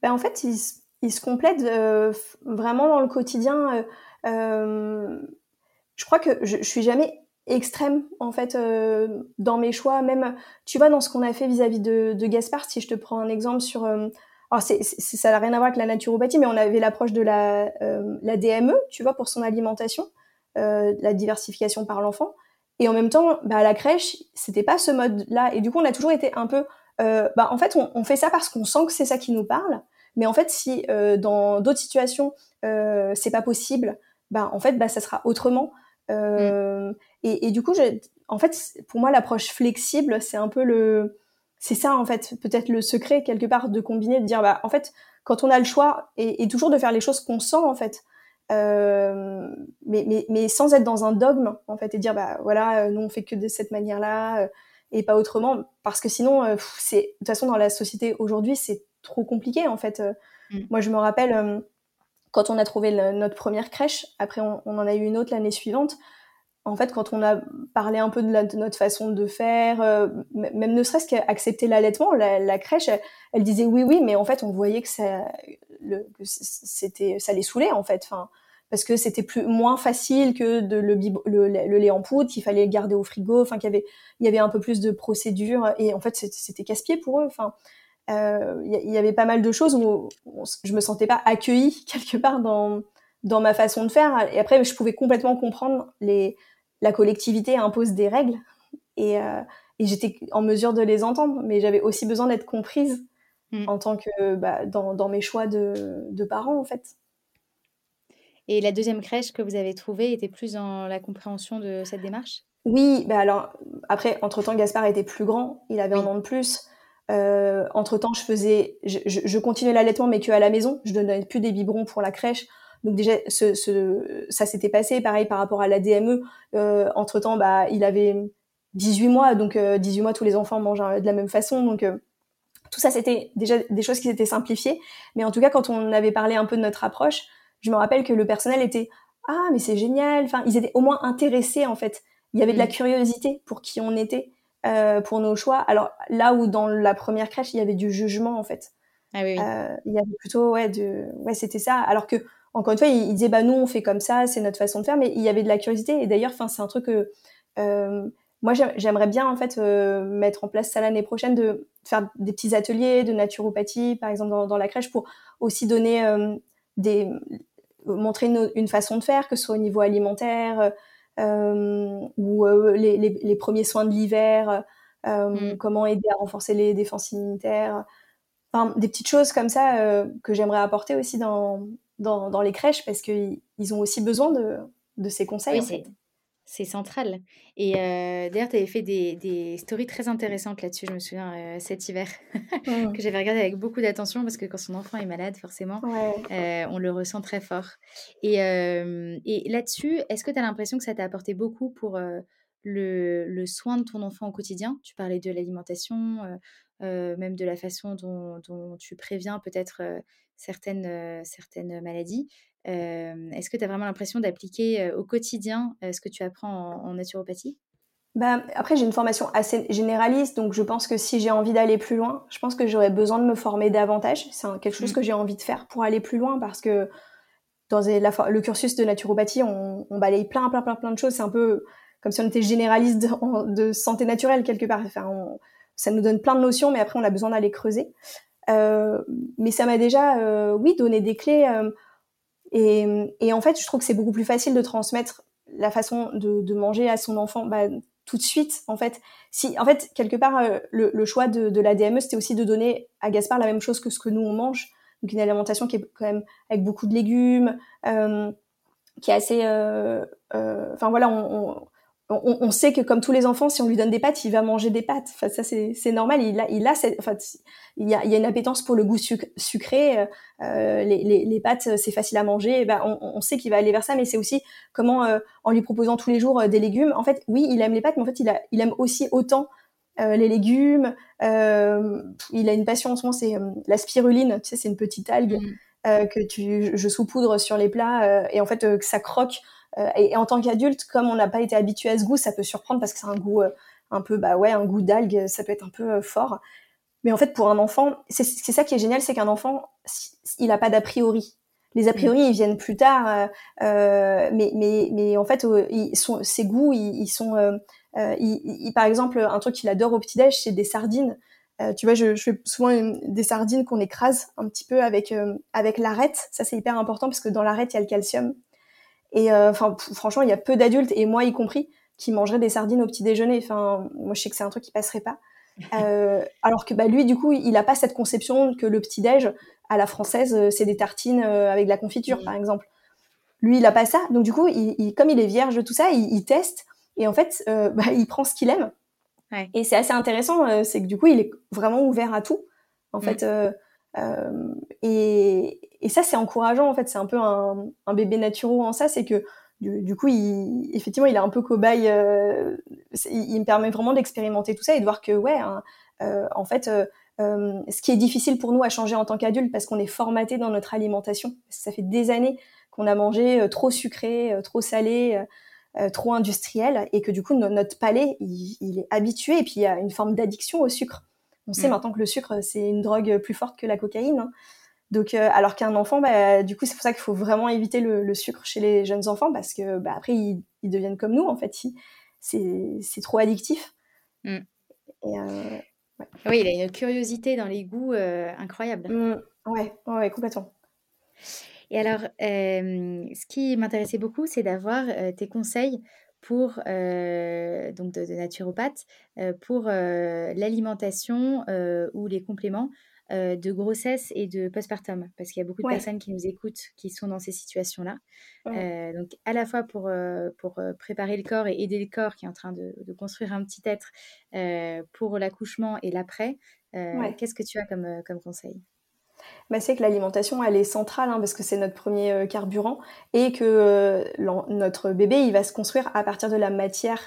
Ben, En fait, ils, se complètent euh, vraiment dans le quotidien. je crois que je, je suis jamais extrême en fait euh, dans mes choix. Même tu vois dans ce qu'on a fait vis-à-vis de, de, Gaspard si je te prends un exemple sur euh, alors c'est, ça n'a rien à voir avec la naturopathie mais on avait l'approche de la euh, la DME tu vois pour son alimentation la diversification par l'enfant. Et en même temps bah, à la crèche c'était pas ce mode là et du coup on a toujours été un peu bah en fait on, on fait ça parce qu'on sent que c'est ça qui nous parle. Mais en fait si dans d'autres situations c'est pas possible bah en fait bah ça sera autrement. Euh, et, et, du coup, en fait, pour moi, l'approche flexible, c'est un peu le, c'est ça en fait, peut-être le secret quelque part de combiner, de dire bah en fait, quand on a le choix et, et toujours de faire les choses qu'on sent en fait, euh, mais, mais, mais sans être dans un dogme en fait et dire bah voilà, euh, nous on fait que de cette manière-là euh, et pas autrement, parce que sinon, euh, c'est de toute façon dans la société aujourd'hui, c'est trop compliqué en fait. Mm. Moi, je me rappelle quand on a trouvé notre première crèche, après on, on, en a eu une autre l'année suivante. En fait, quand on a parlé un peu de, notre façon de faire, euh, même ne serait-ce qu'accepter l'allaitement, la, crèche, elle, disait oui, oui, mais en fait, on voyait que ça, c'était, ça les saoulait en fait. Enfin, parce que c'était plus moins facile que le, lait en poudre qu'il fallait garder au frigo, enfin qu'il y avait il y avait un peu plus de procédures et en fait c'était casse-pied pour eux. Enfin, il euh, y, avait pas mal de choses où je me sentais pas accueillie quelque part dans dans ma façon de faire. Et après, je pouvais complètement comprendre les la collectivité impose des règles et, euh, et j'étais en mesure de les entendre, mais j'avais aussi besoin d'être comprise mm. en tant que bah, dans, dans, mes choix de, de, parents en fait. Et la deuxième crèche que vous avez trouvée était plus dans la compréhension de cette démarche? Oui, bah alors après, entre-temps, Gaspard était plus grand, il avait un an de plus. Euh, entre temps, je faisais, je, je, continuais l'allaitement, mais que à la maison. Je donnais plus des biberons pour la crèche. Donc déjà, ce, ce, ça s'était passé. Pareil par rapport à la DME. Euh, entre temps, bah, il avait 18 mois, donc euh, 18 mois, tous les enfants mangent de la même façon. Donc euh, tout ça, c'était déjà des choses qui s'étaient simplifiées. Mais en tout cas, quand on avait parlé un peu de notre approche, je me rappelle que le personnel était ah mais c'est génial. Enfin, ils étaient au moins intéressés en fait. Il y avait de la mmh. curiosité pour qui on était. Euh, pour nos choix. Alors là où dans la première crèche il y avait du jugement en fait. Ah oui, oui. Euh, il y avait plutôt ouais de ouais c'était ça. Alors que encore une fois il, il, disait bah nous on fait comme ça c'est notre façon de faire mais il y avait de la curiosité et d'ailleurs enfin c'est un truc que euh, moi j'aimerais bien en fait euh, mettre en place ça l'année prochaine de faire des petits ateliers de naturopathie par exemple dans, dans la crèche pour aussi donner euh, des montrer une, une, façon de faire que ce soit au niveau alimentaire euh, ou euh, les, les, les, premiers soins de l'hiver, euh, mm. comment aider à renforcer les défenses immunitaires. Enfin, des petites choses comme ça que j'aimerais apporter aussi dans, dans, dans, les crèches parce qu'ils ont aussi besoin de, de ces conseils. Oui, en fait. C'est central. Et euh, d'ailleurs, tu avais fait des, des, stories très intéressantes là-dessus, je me souviens, euh, cet hiver, mmh. que j'avais regardé avec beaucoup d'attention parce que quand son enfant est malade, forcément, euh, on le ressent très fort. Et, et là-dessus, est-ce que tu as l'impression que ça t'a apporté beaucoup pour le, le, soin de ton enfant au quotidien? Tu parlais de l'alimentation, même de la façon dont, dont tu préviens peut-être certaines, certaines maladies. Est-ce que tu as vraiment l'impression d'appliquer au quotidien ce que tu apprends en, naturopathie? Bah, après, j'ai une formation assez généraliste, donc je pense que si j'ai envie d'aller plus loin, je pense que j'aurais besoin de me former davantage. C'est quelque chose mmh. que j'ai envie de faire pour aller plus loin parce que dans la, le cursus de naturopathie, on, on, balaye plein, plein, plein, plein de choses. C'est un peu comme si on était généraliste de, de santé naturelle quelque part. Enfin, on, ça nous donne plein de notions, mais après, on a besoin d'aller creuser. Euh, mais ça m'a déjà, euh, oui, donné des clés. Euh, et, et, en fait, je trouve que c'est beaucoup plus facile de transmettre la façon de, de manger à son enfant bah, tout de suite. En fait, si, en fait, quelque part, euh, le, le, choix de, de la DME, c'était aussi de donner à Gaspard la même chose que ce que nous on mange, donc une alimentation qui est quand même avec beaucoup de légumes, euh, qui est assez, euh, enfin voilà, on, on on, on, sait que comme tous les enfants, si on lui donne des pâtes, il va manger des pâtes. Enfin, ça c'est normal. Il a, il a, cette, enfin, il y a, il y a une appétence pour le goût sucré. Euh, euh, les, les, les, pâtes, c'est facile à manger. Ben, on, on, sait qu'il va aller vers ça, mais c'est aussi comment, euh, en lui proposant tous les jours euh, des légumes. En fait, oui, il aime les pâtes, mais en fait, il, a, il aime aussi autant les légumes. il a une passion en ce moment, c'est la spiruline. Tu sais, c'est une petite algue mmh. que tu, je saupoudre sur les plats et en fait, que ça croque. Euh, et, en tant qu'adulte, comme on n'a pas été habitué à ce goût, ça peut surprendre parce que c'est un goût euh, un peu, bah ouais, un goût d'algue, ça peut être un peu euh, fort. Mais en fait, pour un enfant, c'est ça qui est génial, c'est qu'un enfant, il n'a pas d'a priori. Les a priori, ils viennent plus tard, mais, mais, mais en fait, ils sont, ses goûts, ils, sont, ils, par exemple, un truc qu'il adore au petit-déj, c'est des sardines. tu vois, je, je fais souvent des sardines qu'on écrase un petit peu avec avec l'arête. Ça, c'est hyper important parce que dans l'arête, il y a le calcium. Et enfin, franchement, il y a peu d'adultes, et moi y compris, qui mangeraient des sardines au petit déjeuner. Enfin, moi, je sais que c'est un truc qui passerait pas. Euh, alors que bah, lui, du coup, il n'a pas cette conception que le petit-déj à la française, euh, c'est des tartines euh, avec de la confiture, par exemple. Lui, il n'a pas ça. Donc, du coup, il, comme il est vierge de tout ça, il, teste et en fait, bah, il prend ce qu'il aime. Et c'est assez intéressant, c'est que du coup, il est vraiment ouvert à tout, en mm. fait. Et, et, ça, c'est encourageant, en fait. C'est un peu un, bébé naturel en ça, c'est que du, coup, il, effectivement, il est un peu cobaye. Euh, il, me permet vraiment d'expérimenter tout ça et de voir que, ouais, hein, euh, en fait, euh, ce qui est difficile pour nous à changer en tant qu'adultes parce qu'on est formaté dans notre alimentation. Ça fait des années qu'on a mangé trop sucré, trop salé, trop industriel et que du coup, notre palais, il, est habitué et puis il y a une forme d'addiction au sucre. On sait mm. maintenant que le sucre, c'est une drogue plus forte que la cocaïne. Hein. Donc, euh, alors qu'un enfant, bah, du coup, c'est pour ça qu'il faut vraiment éviter le, sucre chez les jeunes enfants parce que bah, après, ils, deviennent comme nous, en fait. C'est trop addictif. Mm. Euh, oui, il a une curiosité dans les goûts euh, incroyable. Mm. ouais, ouais, complètement. Et alors, ce qui m'intéressait beaucoup, c'est d'avoir tes conseils pour donc de, de naturopathe pour l'alimentation ou les compléments euh, de grossesse et de postpartum, parce qu'il y a beaucoup de personnes qui nous écoutent qui sont dans ces situations-là. Euh, donc, à la fois pour, euh, pour préparer le corps et aider le corps qui est en train de, construire un petit être pour l'accouchement et l'après, qu'est-ce que tu as comme, comme conseil? Bah, c'est que l'alimentation, elle est centrale hein, parce que c'est notre premier carburant et que notre bébé, il va se construire à partir de la matière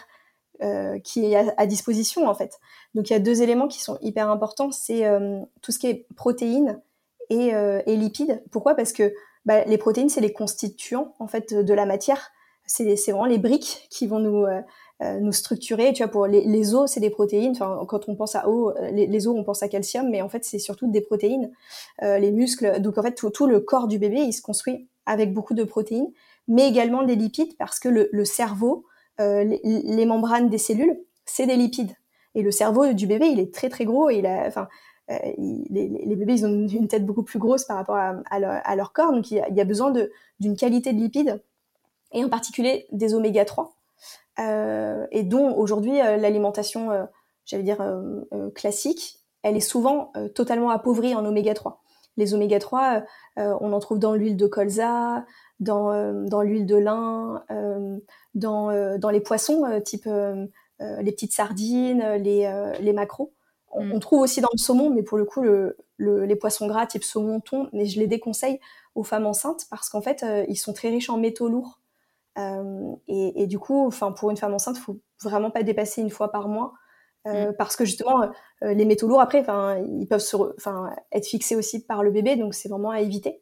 euh, qui est à, disposition en fait. Donc il y a deux éléments qui sont hyper importants, c'est euh, tout ce qui est protéines et, euh, et lipides. Pourquoi? Parce que bah, les protéines c'est les constituants en fait de la matière. C'est vraiment les briques qui vont nous nous structurer. Tu vois, pour les, les os, c'est des protéines. Enfin, quand on pense à os, les, les, os, on pense à calcium, mais en fait, c'est surtout des protéines. les muscles. Donc, en fait, tout, tout, le corps du bébé, il se construit avec beaucoup de protéines, mais également des lipides parce que le, le cerveau, euh, les, membranes des cellules, c'est des lipides. Et le cerveau du bébé, il est très très gros et il a, enfin, euh, les, bébés, ils ont une tête beaucoup plus grosse par rapport à, leur, corps, donc il y a, besoin d'une qualité de lipides, et en particulier des oméga 3, euh, et dont aujourd'hui l'alimentation, j'allais dire, classique, elle est souvent totalement appauvrie en oméga 3. Les oméga 3, on en trouve dans l'huile de colza, dans, dans l'huile de lin, dans, euh, dans les poissons, euh, type euh, les petites sardines, les, les macros. On, mm. on, trouve aussi dans le saumon, mais pour le coup, le, les poissons gras type saumon, thon, mais je les déconseille aux femmes enceintes parce qu'en fait, ils sont très riches en métaux lourds. Et, et, du coup, enfin, pour une femme enceinte, faut vraiment pas dépasser une fois par mois. Euh, mm. parce que justement les métaux lourds après enfin ils peuvent se enfin être fixés aussi par le bébé donc c'est vraiment à éviter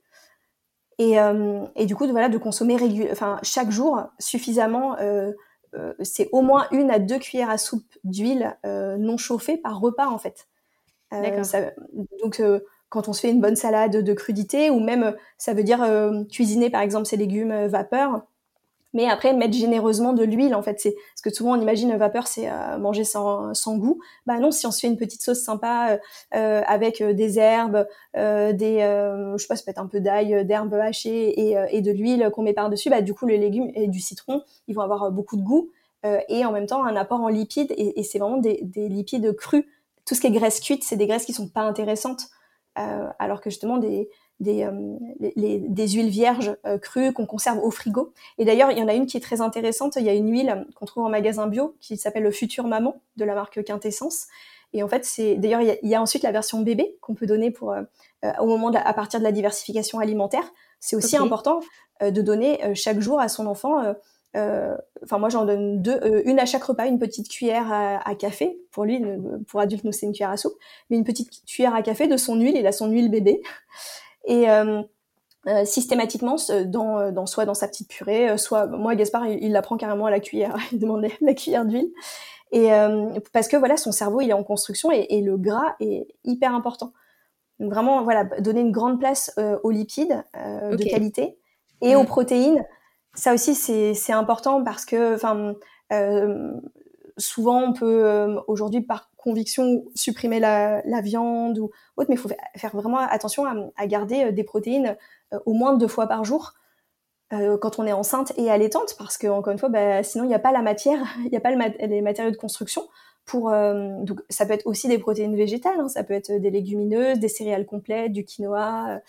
et, euh, et du coup, de, voilà, de consommer enfin, chaque jour suffisamment, euh, euh, c'est au moins une à deux cuillères à soupe d'huile non chauffée par repas en fait. Ça, donc quand on se fait une bonne salade de crudité ou même ça veut dire cuisiner par exemple ses légumes vapeur mais après mettre généreusement de l'huile en fait c'est parce que souvent on imagine vapeur c'est euh, manger sans, sans goût. Bah non si on se fait une petite sauce sympa euh, euh avec euh, des herbes des je sais pas peut être un peu d'ail d'herbes hachées et, et de l'huile qu'on met par dessus bah du coup les légumes et du citron ils vont avoir beaucoup de goût et en même temps un apport en lipides et, et c'est vraiment des, des, lipides crus. Tout ce qui est graisse cuite c'est des graisses qui sont pas intéressantes alors que justement des des, euh, des huiles vierges euh, crues qu'on conserve au frigo. Et d'ailleurs, il y en a une qui est très intéressante. Il y a une huile qu'on trouve en magasin bio qui s'appelle le Futur Maman de la marque Quintessence. Et en fait, c'est d'ailleurs il, y, a ensuite la version bébé qu'on peut donner pour euh, au moment de à partir de la diversification alimentaire. C'est aussi important de donner chaque jour à son enfant. Enfin, moi, j'en donne deux, une à chaque repas, une petite cuillère à, à café. Pour lui, pour adulte, nous c'est une cuillère à soupe, mais une petite cuillère à café de son huile. Il a son huile bébé. Et euh, euh, systématiquement dans, euh, dans, soit dans sa petite purée, soit moi Gaspard il, la prend carrément à la cuillère, il demandait la cuillère d'huile. Et parce que voilà son cerveau il est en construction et, et, le gras est hyper important. Donc vraiment, voilà, donner une grande place aux lipides de qualité et aux mm. protéines. Ça aussi, c'est important parce que, enfin, souvent on peut aujourd'hui par conviction supprimer la, viande ou autre, mais il faut faire vraiment attention à, garder des protéines au moins deux fois par jour quand on est enceinte et allaitante, parce que encore une fois, bah, sinon il n'y a pas la matière, il n'y a pas les matériaux de construction pour. donc ça peut être aussi des protéines végétales, hein, ça peut être des légumineuses, des céréales complètes, du quinoa,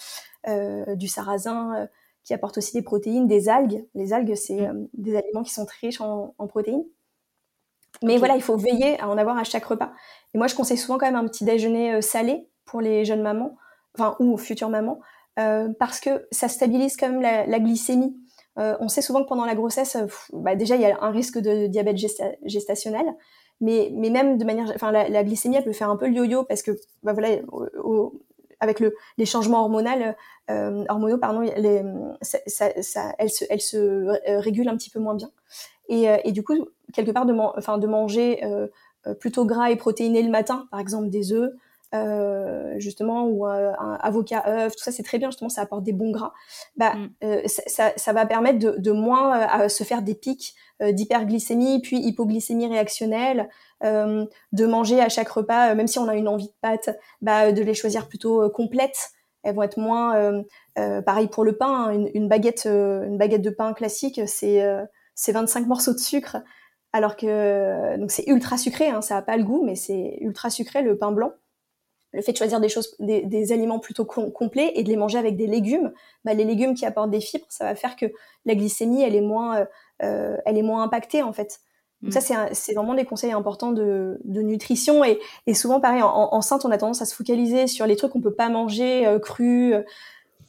du sarrasin, qui apportent aussi des protéines, des algues. Les algues, c'est mmh. des aliments qui sont très riches en protéines. Mais voilà, il faut veiller à en avoir à chaque repas. Et moi, je conseille souvent quand même un petit déjeuner euh, salé pour les jeunes mamans, enfin ou futures mamans, euh, parce que ça stabilise quand même la, glycémie. Euh, on sait souvent que pendant la grossesse, bah, déjà il y a un risque de diabète gestationnel, mais, même de manière, enfin la, glycémie elle peut faire un peu le yo-yo parce que bah, voilà, avec le, les changements hormonaux, hormonaux pardon, ça, ça, elle se, elle se régule un petit peu moins bien. Et, et du coup, quelque part de, enfin, de manger euh, euh, plutôt gras et protéiné le matin, par exemple des œufs, euh, justement, ou un avocat œuf, tout ça c'est très bien, justement, ça apporte des bons gras. Bah, mm. ça, ça, va permettre de, de moins se faire des pics d'hyperglycémie, puis hypoglycémie réactionnelle, de manger à chaque repas, même si on a une envie de pâtes, bah, de les choisir plutôt complètes. Elles vont être moins, pareil pour le pain, hein, une, une, baguette, une baguette de pain classique, c'est c'est 25 morceaux de sucre alors que donc c'est ultra sucré, hein, ça a pas le goût, mais c'est ultra sucré le pain blanc. Le fait de choisir des choses, des, aliments plutôt complets et de les manger avec des légumes, bah, les légumes qui apportent des fibres, ça va faire que la glycémie elle est moins, euh, euh, elle est moins impactée en fait. Donc ça mm. c'est vraiment des conseils importants de, nutrition et, souvent pareil en, enceinte on a tendance à se focaliser sur les trucs qu'on peut pas manger euh, crus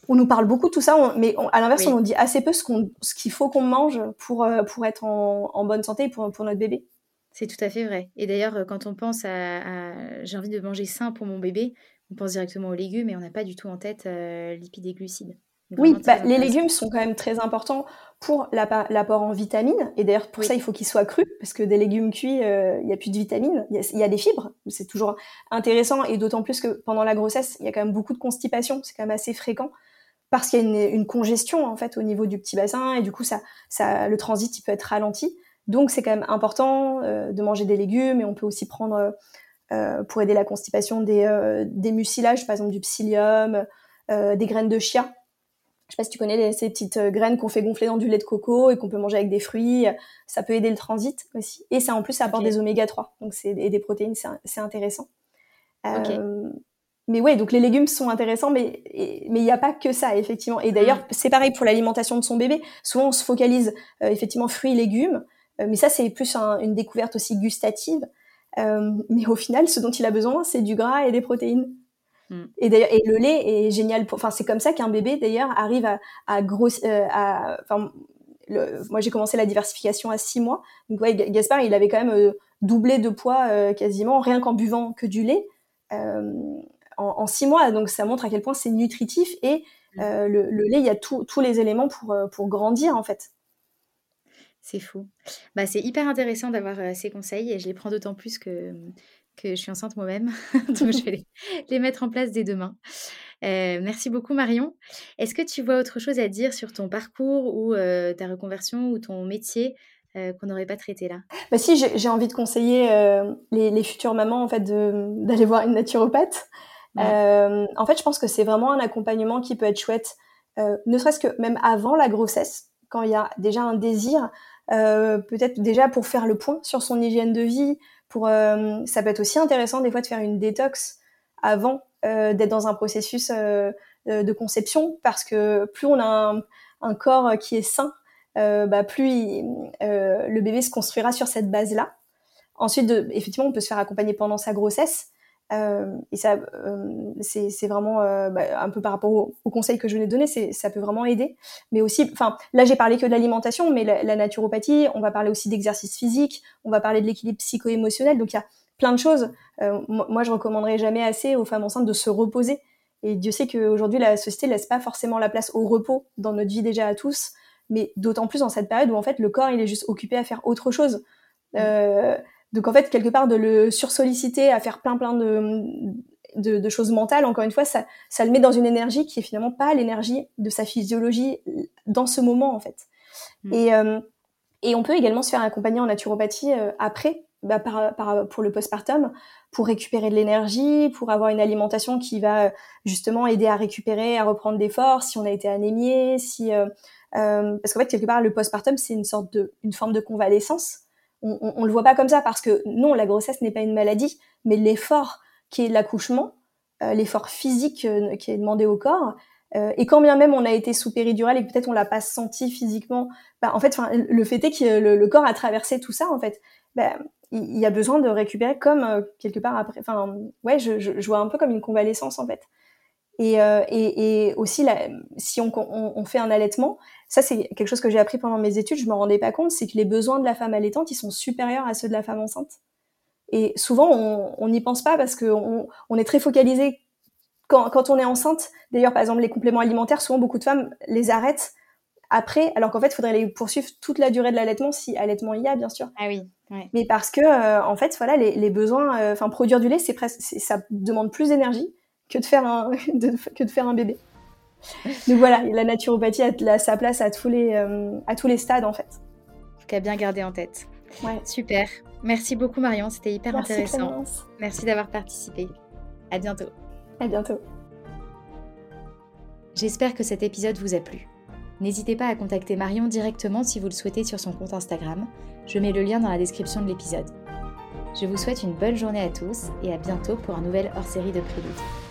on nous parle beaucoup de tout ça, mais à l'inverse, on nous dit assez peu ce qu'on, ce qu'il faut qu'on mange pour euh, pour être en, bonne santé pour pour notre bébé. C'est tout à fait vrai. Et d'ailleurs, euh, quand on pense à, j'ai envie de manger sain pour mon bébé, on pense directement aux légumes et on n'a pas du tout en tête euh, lipides et glucides. oui, bah, les légumes sont quand même très importants pour l'apport en vitamines. Et d'ailleurs, pour ça, il faut qu'ils soient crus, parce que des légumes cuits, il n'y a plus de vitamines. Il y, a des fibres. C'est toujours intéressant, et d'autant plus que pendant la grossesse, il y a quand même beaucoup de constipation. C'est quand même assez fréquent parce qu'il y a une, congestion en fait au niveau du petit bassin et du coup ça, ça le transit il peut être ralenti. Donc c'est quand même important euh, de manger des légumes et on peut aussi prendre euh, pour aider la constipation des, euh, des mucilages, par exemple du psyllium, des graines de chia. Je sais pas si tu connais ces petites graines qu'on fait gonfler dans du lait de coco et qu'on peut manger avec des fruits. Ça peut aider le transit aussi. Et ça en plus ça apporte des oméga 3, donc c'est et des protéines, c'est intéressant. Okay mais ouais, donc les légumes sont intéressants, mais mais il n'y a pas que ça effectivement. Et d'ailleurs, mm. c'est pareil pour l'alimentation de son bébé. Souvent, on se focalise euh, effectivement fruits et légumes, euh, mais ça c'est plus une découverte aussi gustative. Euh, mais au final, ce dont il a besoin, c'est du gras et des protéines. Mm. Et d'ailleurs, et le lait est génial. Enfin, c'est comme ça qu'un bébé d'ailleurs arrive à, à grossir. à, enfin, moi j'ai commencé la diversification à six mois. Donc ouais, Gaspard, il avait quand même doublé de poids quasiment rien qu'en buvant que du lait en, six mois. Donc ça montre à quel point c'est nutritif et mmh. euh, le, lait, il y a tous les éléments pour, euh, pour grandir en fait. C'est fou. Bah, c'est hyper intéressant d'avoir euh, ces conseils et je les prends d'autant plus que, que je suis enceinte moi-même. Donc je vais les, mettre en place dès demain. merci beaucoup Marion. Est-ce que tu vois autre chose à dire sur ton parcours ou ta reconversion ou ton métier qu'on n'aurait pas traité là? Bah si, j'ai envie de conseiller les, les, futures mamans en fait d'aller voir une naturopathe euh, en fait, je pense que c'est vraiment un accompagnement qui peut être chouette, euh, ne serait-ce que même avant la grossesse, quand il y a déjà un désir, euh, peut-être déjà pour faire le point sur son hygiène de vie. Pour, ça peut être aussi intéressant des fois de faire une détox avant d'être dans un processus de conception, parce que plus on a un, corps qui est sain, bah, plus le bébé se construira sur cette base-là. Ensuite, de, effectivement, on peut se faire accompagner pendant sa grossesse, euh, et ça, euh, c'est vraiment euh, bah, un peu par rapport au, au, conseil que je venais de donner, ça peut vraiment aider. Mais aussi, enfin, là j'ai parlé que de l'alimentation, mais la, naturopathie, on va parler aussi d'exercice physique, on va parler de l'équilibre psycho-émotionnel. Donc il y a plein de choses. moi, je recommanderais jamais assez aux femmes enceintes de se reposer. Et Dieu sait qu'aujourd'hui la société laisse pas forcément la place au repos dans notre vie déjà à tous, mais d'autant plus dans cette période où en fait le corps il est juste occupé à faire autre chose. Euh, donc en fait, quelque part, de le sursolliciter à faire plein plein de de, choses mentales, encore une fois, ça, ça le met dans une énergie qui est finalement pas l'énergie de sa physiologie dans ce moment en fait. Mm. Et, euh, et on peut également se faire accompagner en naturopathie euh, après, bah, par, par, pour le postpartum, pour récupérer de l'énergie, pour avoir une alimentation qui va justement aider à récupérer, à reprendre des forces, si on a été anémié, si euh, parce qu'en fait quelque part le postpartum c'est une sorte de une forme de convalescence on, on, le voit pas comme ça parce que non, la grossesse n'est pas une maladie, mais l'effort qui est l'accouchement, euh, l'effort physique euh, qui est demandé au corps, euh, et quand bien même on a été sous péridurale et peut-être on l'a pas senti physiquement, bah, en fait, le fait est que le, corps a traversé tout ça, en fait, bah, il, y a besoin de récupérer comme quelque part après. Enfin, ouais, je, je, je, vois un peu comme une convalescence en fait. Et, et, et aussi, si on, on, on, fait un allaitement, ça c'est quelque chose que j'ai appris pendant mes études, je me rendais pas compte, c'est que les besoins de la femme allaitante, ils sont supérieurs à ceux de la femme enceinte. Et souvent, on n'y pense pas parce qu'on on est très focalisé quand, quand on est enceinte. D'ailleurs, par exemple, les compléments alimentaires, souvent beaucoup de femmes les arrêtent après, alors qu'en fait, il faudrait les poursuivre toute la durée de l'allaitement, si allaitement il y a, bien sûr. Ah oui. Mais parce que, euh, en fait, voilà, les, les besoins, euh, enfin, produire du lait, c'est presque, ça demande plus d'énergie que de faire un, que de faire un bébé. Donc voilà, la naturopathie a, sa place à tous les, euh, à tous les stades en fait. Qu'à bien garder en tête. Ouais. Super. Merci beaucoup Marion, c'était hyper intéressant. Merci d'avoir participé. À bientôt. À bientôt. J'espère que cet épisode vous a plu. N'hésitez pas à contacter Marion directement si vous le souhaitez sur son compte Instagram. Je mets le lien dans la description de l'épisode. Je vous souhaite une bonne journée à tous et à bientôt pour un nouvel hors-série de Prélude.